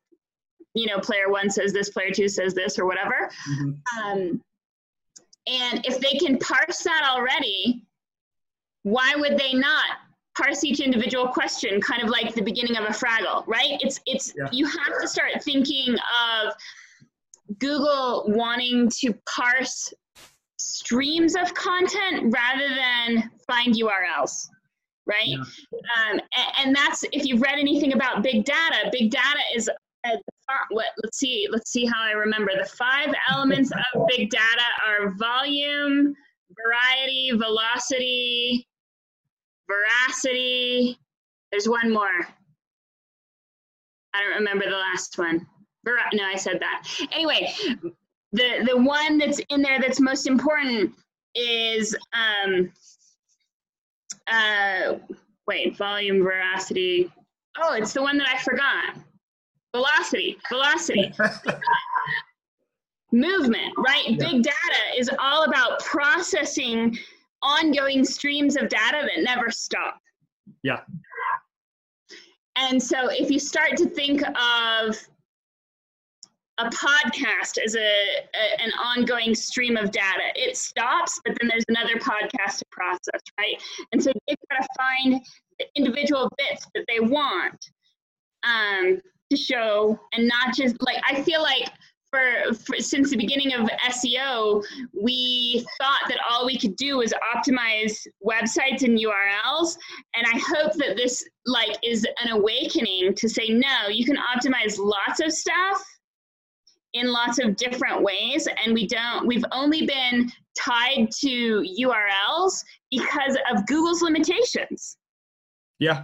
You know, player one says this, player two says this, or whatever. Mm-hmm. Um, and if they can parse that already, why would they not parse each individual question kind of like the beginning of a fraggle right it's it's yeah. you have to start thinking of google wanting to parse streams of content rather than find urls right yeah. um, and, and, that's if you've read anything about big data big data is uh, what let's see let's see how i remember the five elements of big data are volume variety velocity veracity. There's one more. I don't remember the last one. Ver- no, I said that. Anyway, the the one that's in there that's most important is um uh wait volume veracity. Oh, it's the one that I forgot. Velocity, velocity. [LAUGHS] Movement, right? Yeah. Big data is all about processing ongoing streams of data that never stop. Yeah. And so if you start to think of a podcast as a, a, an ongoing stream of data, it stops, but then there's another podcast to process, right? And so they've got to find the individual bits that they want um, to show, and not just like I feel like for, for, since the beginning of SEO, we thought that all we could do was optimize websites and URLs. And I hope that this like is an awakening to say no, you can optimize lots of stuff in lots of different ways and we don't we've only been tied to URLs because of Google's limitations. Yeah.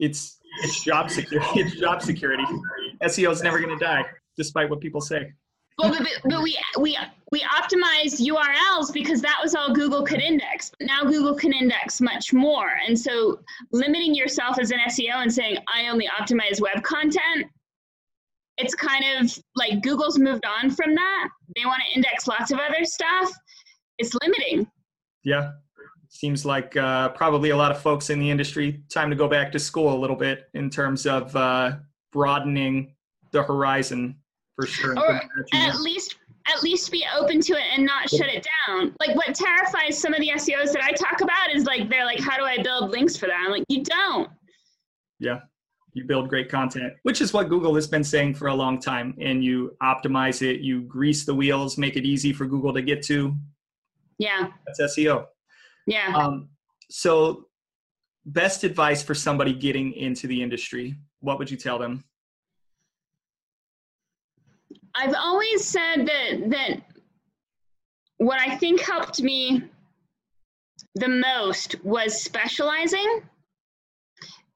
It's it's job security. [LAUGHS] It's job security. SEO is never going to die despite what people say. Well, but, but we we we optimized URLs because that was all Google could index. But now Google can index much more, and so limiting yourself as an SEO and saying I only optimize web content, it's kind of like Google's moved on from that. They want to index lots of other stuff. It's limiting. Yeah, seems like uh, probably a lot of folks in the industry time to go back to school a little bit in terms of uh, broadening the horizon for sure. Or at least at least be open to it and not shut it down. Like what terrifies some of the SEOs that I talk about is like they're like, how do I build links for that? I'm like, you don't. Yeah. You build great content, which is what Google has been saying for a long time. And you optimize it, you grease the wheels, make it easy for Google to get to. Yeah. That's SEO. Yeah. Um, so best advice for somebody getting into the industry, what would you tell them? I've always said that that what I think helped me the most was specializing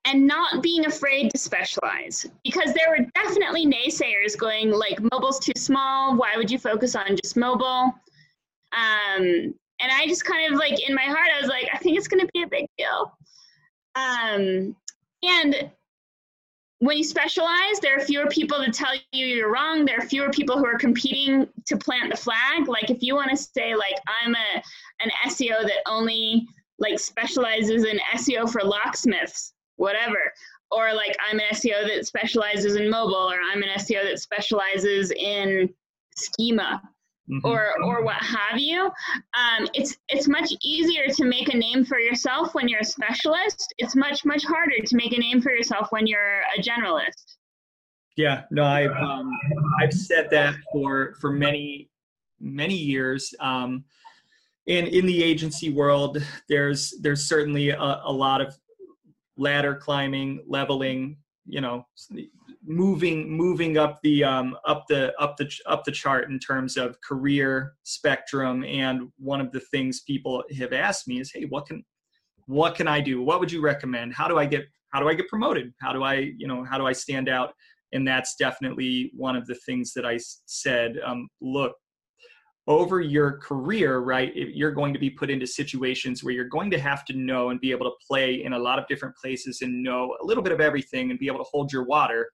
and not being afraid to specialize. Because there were definitely naysayers going like mobile's too small. Why would you focus on just mobile? Um, and i just kind of like in my heart i was like i think it's going to be a big deal. Um, and when you specialize there are fewer people to tell you you're wrong there are fewer people who are competing to plant the flag like if you want to say like i'm a an seo that only like specializes in seo for locksmiths whatever. Or like I'm an SEO that specializes in mobile, or I'm an SEO that specializes in schema, mm-hmm. or or what have you. Um, it's it's much easier to make a name for yourself when you're a specialist. It's much much harder to make a name for yourself when you're a generalist. Yeah, no, I've um, I've said that for for many many years. Um, and in the agency world, there's there's certainly a, a lot of ladder climbing, leveling, you know, moving moving up the um, up the up the up the chart in terms of career spectrum. And one of the things people have asked me is, hey, what can what can I do? What would you recommend? How do I get how do I get promoted? How do I you know how do I stand out? And that's definitely one of the things that I said. Um, look, over your career, right, you're going to be put into situations where you're going to have to know and be able to play in a lot of different places and know a little bit of everything and be able to hold your water.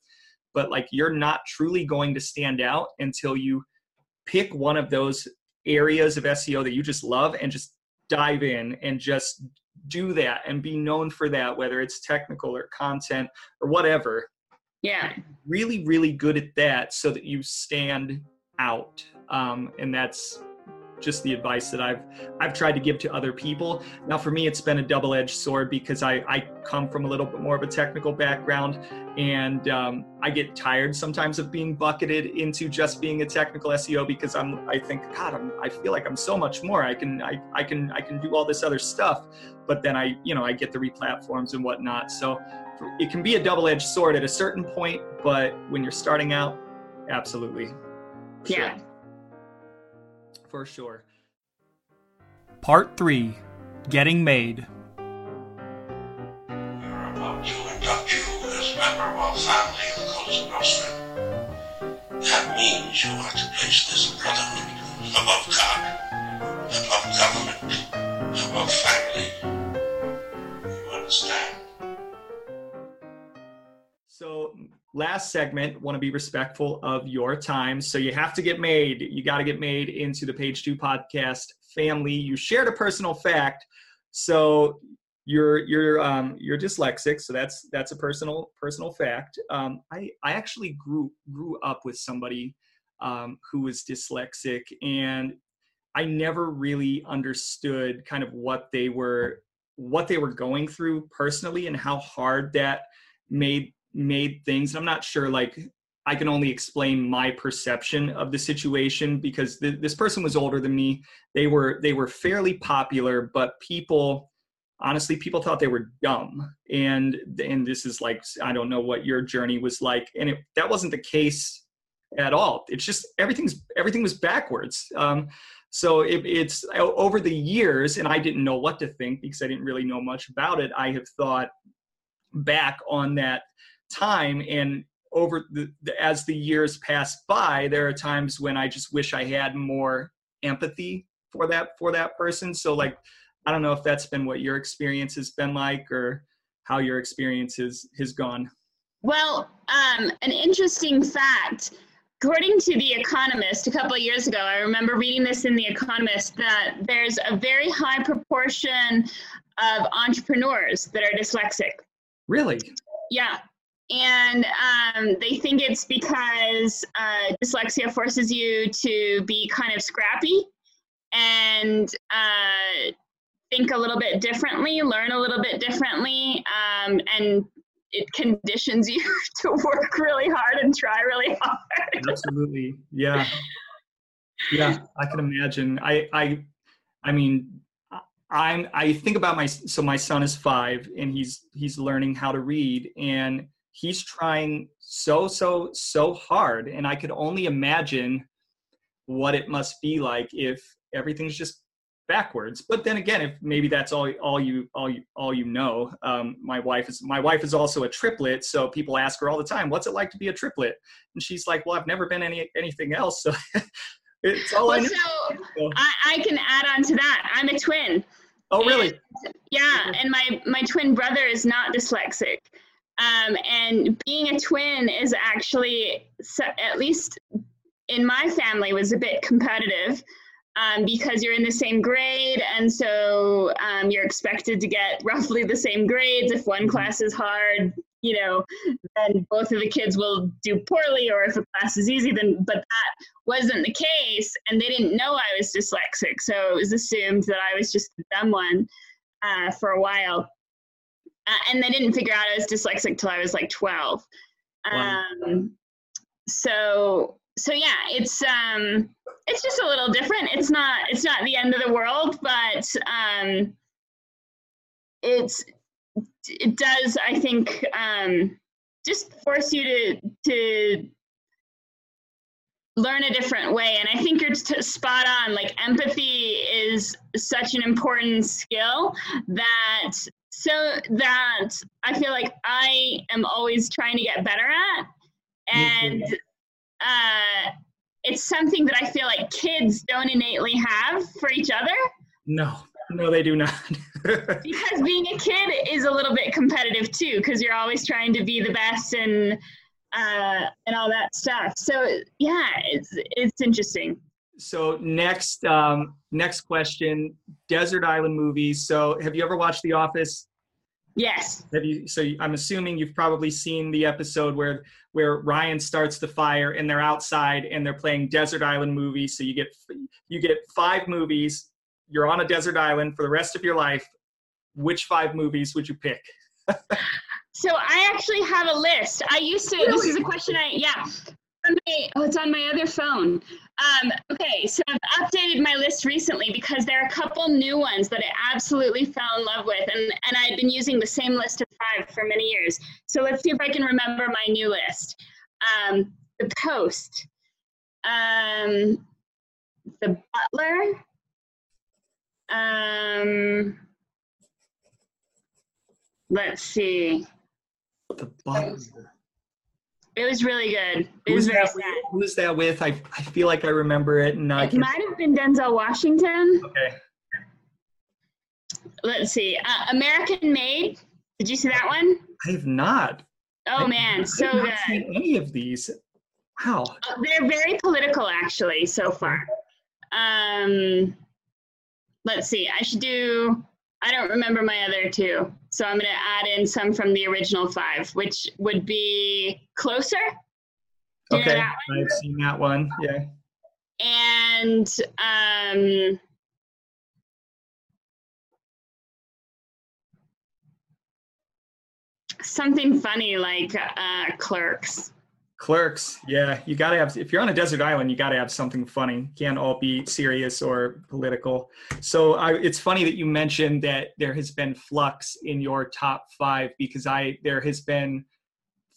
But like you're not truly going to stand out until you pick one of those areas of SEO that you just love and just dive in and just do that and be known for that, whether it's technical or content or whatever. Yeah. Really, really good at that so that you stand out um, and that's just the advice that I've I've tried to give to other people. Now for me it's been a double-edged sword because I, I come from a little bit more of a technical background and um, I get tired sometimes of being bucketed into just being a technical SEO because I'm I think God I'm, I feel like I'm so much more. I can I, I can I can do all this other stuff. But then I you know I get the replatforms and whatnot. So it can be a double-edged sword at a certain point but when you're starting out absolutely. Yeah for sure. Part 3 Getting Made. We're about to induct you as member of our family of the Cosa Nostra. That means you are to place this brotherhood above God, above government, above family. You understand? So last segment want to be respectful of your time. So you have to get made you got to get made into the page two podcast family. You shared a personal fact so you're you're um, you're dyslexic so that's that's a personal personal fact. Um, i i actually grew grew up with somebody um, who was dyslexic and i never really understood kind of what they were what they were going through personally and how hard that made made things. I'm not sure, like, I can only explain my perception of the situation because th- this person was older than me. They were they were fairly popular, but people honestly people thought they were dumb. And and this is like I don't know what your journey was like, and it, that wasn't the case at all. It's just everything's everything was backwards. Um, so it, it's over the years, and I didn't know what to think because I didn't really know much about it. I have thought back on that time and over the, as the years pass by there are times when i just wish i had more empathy for that for that person. So like i don't know if that's been what your experience has been like or how your experience has has gone. Well um, an interesting fact. According to the economist a couple of years ago i remember reading this in the economist that there's a very high proportion of entrepreneurs that are dyslexic. Really? Yeah and um, they think it's because uh, dyslexia forces you to be kind of scrappy and uh, think a little bit differently, learn a little bit differently, um, and it conditions you [LAUGHS] to work really hard and try really hard. [LAUGHS] Absolutely, yeah, yeah. I can imagine. I, I, I mean, I'm. I think about my. So my son is five, and he's he's learning how to read, and he's trying so so so hard and i could only imagine what it must be like if everything's just backwards. But then again, if maybe that's all all you all you all you know, um, my wife is my wife is also a triplet, so people ask her all the time, "What's it like to be a triplet?" And she's like, "Well, I've never been any anything else, [LAUGHS] so it's all Well, I know." so I, I can add on to that. I'm a twin. oh, really? Yeah, and my my twin brother is not dyslexic. Um, and being a twin is actually, at least in my family, was a bit competitive um, because you're in the same grade, and so um, you're expected to get [LAUGHS] roughly the same grades. If one class is hard, you know, then both of the kids will do poorly, or if a class is easy, then but that wasn't the case, and they didn't know I was dyslexic, so it was assumed that I was just the dumb one uh, for a while. Uh, and they didn't figure out I was dyslexic till I was like 12. Wow. Um, so so yeah, it's um it's just a little different. It's not it's not the end of the world, but um it's it does I think um just force you to to learn a different way and i think you're t- spot on like empathy is such an important skill that so that i feel like i am always trying to get better at and uh, it's something that i feel like kids don't innately have for each other No, no, they do not. [LAUGHS] because being a kid is a little bit competitive too because you're always trying to be the best and uh, and all that stuff so yeah it's it's interesting so next, um, next question: desert island movies. So, have you ever watched The Office? Yes Have you? So, I'm assuming you've probably seen the episode where where Ryan starts the fire and they're outside and they're playing desert island movies. So you get you get five movies. You're on a desert island for the rest of your life. Which five movies would you pick? [LAUGHS] so i actually have a list i used to this is a question i yeah on my, oh it's on my other phone um, okay so i've updated my list recently because there are a couple new ones that i absolutely fell in love with and, and I've been using the same list of five for many years. So let's see if i can remember my new list. Um, the post. Um, the butler. Um, let's see. The Butler. It was really good it was Who's very that, sad with? Who's that with? I, I feel like I remember it, and It might have been Denzel Washington. Okay. Let's see. Uh, American Made. Did you see that one? I have not. Oh I- man, so have not good. seen any of these. Wow. Uh, They're very political, actually, so far. Um, let's see. I should do. I don't remember my other two, so I'm going to add in some from the original five, which would be Closer. Do Okay. I've seen that one. Yeah. And um, something funny like uh, Clerks. Clerks. Yeah, you gotta have. If you're on a desert island, you gotta have something funny. Can't all be serious or political. So I, it's funny that you mentioned that there has been flux in your top five because I there has been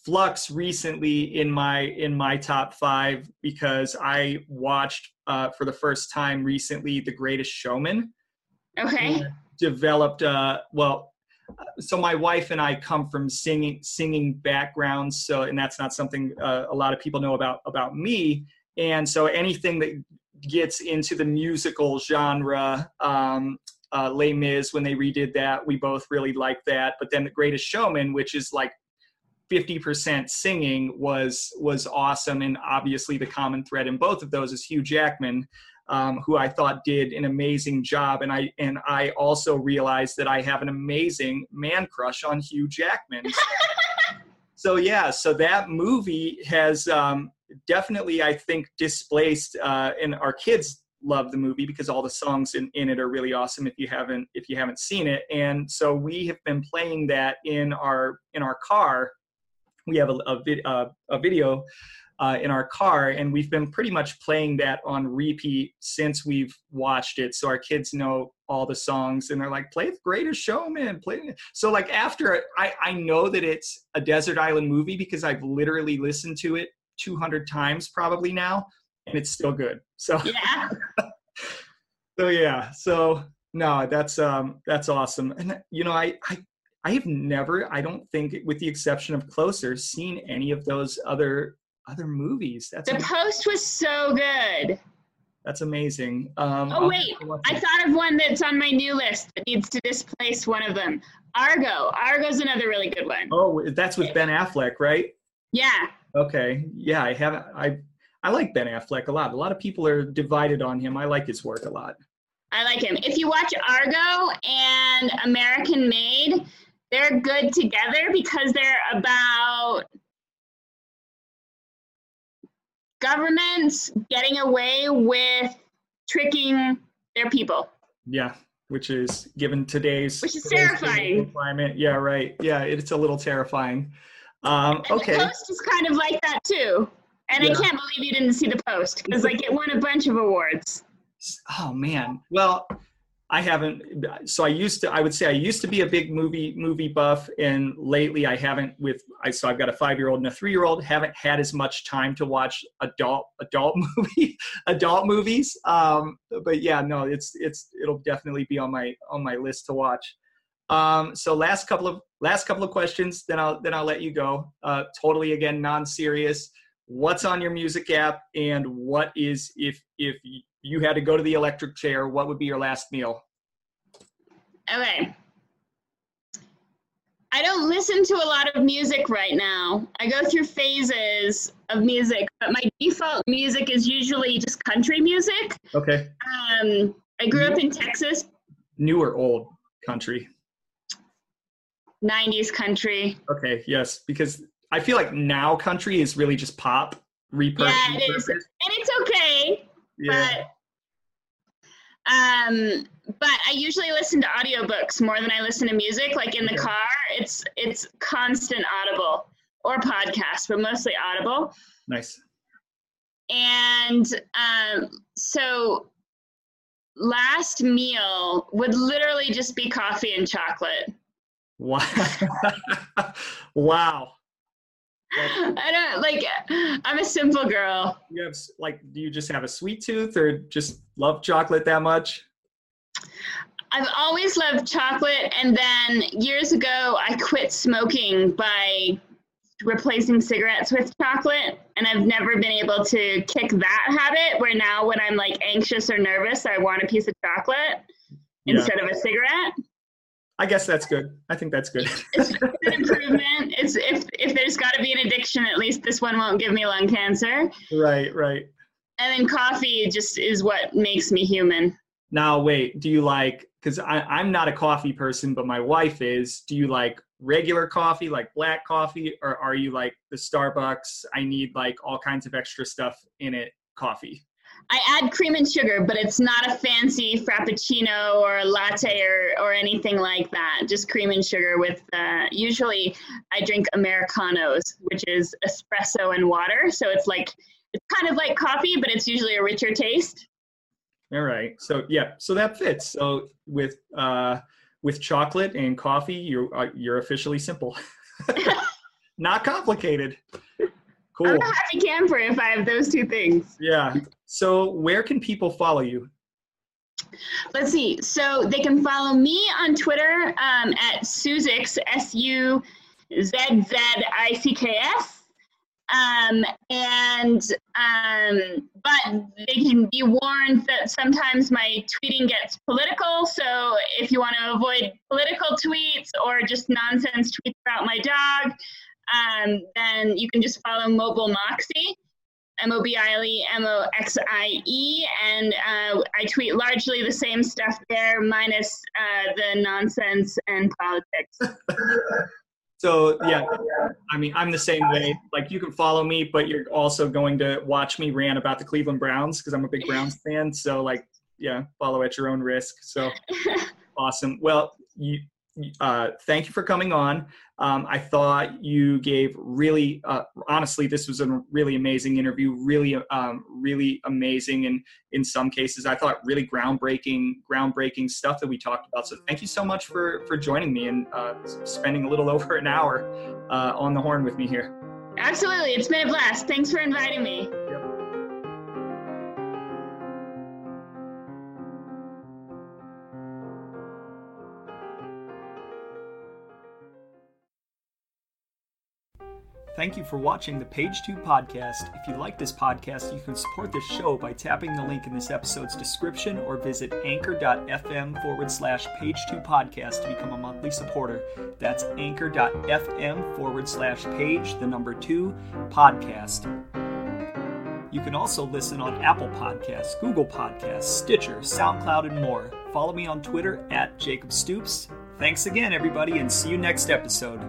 flux recently in my in my top five because I watched uh, for the first time recently The Greatest Showman. Okay. developed uh well so my wife and i come from singing singing backgrounds so and that's not something uh, a lot of people know about about me. And so anything that gets into the musical genre um uh Les Mis when they redid that we both really liked that. But then the greatest showman which is like 50% singing was was awesome. And obviously the common thread in both of those is hugh jackman um, who I thought did an amazing job, and I and I also realized that I have an amazing man crush on Hugh Jackman. [LAUGHS] so yeah, so that movie has um, definitely, I think, displaced, uh, and our kids love the movie because all the songs in, in it are really awesome. If you haven't if you haven't seen it, and so we have been playing that in our in our car. We have a a, a video uh, in our car, and we've been pretty much playing that on repeat since we've watched it. So our kids know all the songs, and they're like, "Play the Greatest Showman." Play. it." So like after I I know that it's a desert island movie because I've literally listened to it 200 times probably now, and it's still good. So Yeah. [LAUGHS] so yeah, so no, that's um that's awesome. And you know, I I I have never, I don't think, with the exception of Closer, seen any of those other other movies. That's The am- Post was so good. that's amazing. Um, Oh I'll wait, have to watch I thought of one that's on my new list that needs to displace one of them. Argo. Argo's another really good one. Oh, that's with Ben Affleck, right? Yeah. Okay, yeah, I haven't. I I like Ben Affleck a lot. A lot of people are divided on him. I like his work a lot. I like him. If you watch Argo and American Made, they're good together because they're about governments getting away with tricking their people. Yeah, which is given today's Which is terrifying. climate. Yeah, right. Yeah, it's a little terrifying. Um, And okay. the Post is kind of like that too. And Yeah. I can't believe you didn't see the Post because like it won a bunch of awards. Oh man. Well, I haven't. So I used to. I would say I used to be a big movie movie buff, and lately I haven't. With I so I've got a five year old and a three year old. Haven't had as much time to watch adult adult [LAUGHS] movie adult movies. Um, but yeah, no, it's it's it'll definitely be on my on my list to watch. Um, so last couple of last couple of questions, then I'll then I'll let you go. Uh, totally again non serious. What's on your music app, and what is if if you had to go to the electric chair, what would be your last meal? Okay. I don't listen to a lot of music right now. I go through phases of music, but my default music is usually just country music. Okay, Um, I grew up in Texas, new or old country? 90s country. Okay, yes, because I feel like now country is really just pop repurposed. Yeah, it is. And it's okay, Yeah, but um but I usually listen to audiobooks more than I listen to music like in the car. It's it's constant audible or podcast, but mostly audible. nice. And um, so last meal would literally just be coffee and chocolate. [LAUGHS] Wow. wow. [LAUGHS] I don't like, I'm a simple girl. You have like, do you just have a sweet tooth, or just love chocolate that much? I've always loved chocolate. And then years ago, I quit smoking by replacing cigarettes with chocolate. And I've never been able to kick that habit where now when I'm like anxious or nervous, I want a piece of chocolate Yeah. instead of a cigarette. I guess that's good. I think that's good. it's an improvement. It's if if there's got to be an addiction, at least this one won't give me lung cancer. right, right. And then coffee just is what makes me human. Now, wait, do you like, because I'm not a coffee person, but my wife is, do you like regular coffee, like black coffee, or are you like the Starbucks, I need like all kinds of extra stuff in it coffee? I add cream and sugar, but it's not a fancy frappuccino or a latte or, or anything like that. Just cream and sugar with, uh, usually I drink Americanos, which is espresso and water. So it's like, it's kind of like coffee, but it's usually a richer taste. All right. So yeah, so that fits. So with uh with chocolate and coffee, you're uh, you're officially simple. [LAUGHS] [LAUGHS] Not complicated. I'm a happy camper if I have those two things. Yeah. So where can people follow you? Let's see. So they can follow me on Twitter um, at Suzzicks, S U Z Z I C K S. Um, and um, but they can be warned that sometimes my tweeting gets political. So if you want to avoid political tweets or just nonsense tweets about my dog, um, then you can just follow MobileMoxie. M O B I L E M O X I E, and uh, I tweet largely the same stuff there, minus uh, the nonsense and politics. [LAUGHS] So yeah, I mean I'm the same way. Like you can follow me, but you're also going to watch me rant about the Cleveland Browns because I'm a big Browns fan. So like yeah, follow at your own risk. So [LAUGHS] awesome. Well, you uh, thank you for coming on. Um, I thought you gave really, uh, honestly, this was a really amazing interview. Really, um, really amazing, and in some cases, I thought really groundbreaking, groundbreaking stuff that we talked about. So, thank you so much for for joining me and uh, spending a little over an hour uh, on the horn with me here. Absolutely, it's been a blast. Thanks for inviting me. Thank you for watching the Page 2 podcast. If you like this podcast, you can support this show by tapping the link in this episode's description or visit anchor.fm forward slash page 2 podcast to become a monthly supporter. That's anchor.fm forward slash page, the number 2 podcast. You can also listen on Apple Podcasts, Google Podcasts, Stitcher, SoundCloud, and more. Follow me on Twitter at Jacob Stoops. Thanks again, everybody, and see you next episode.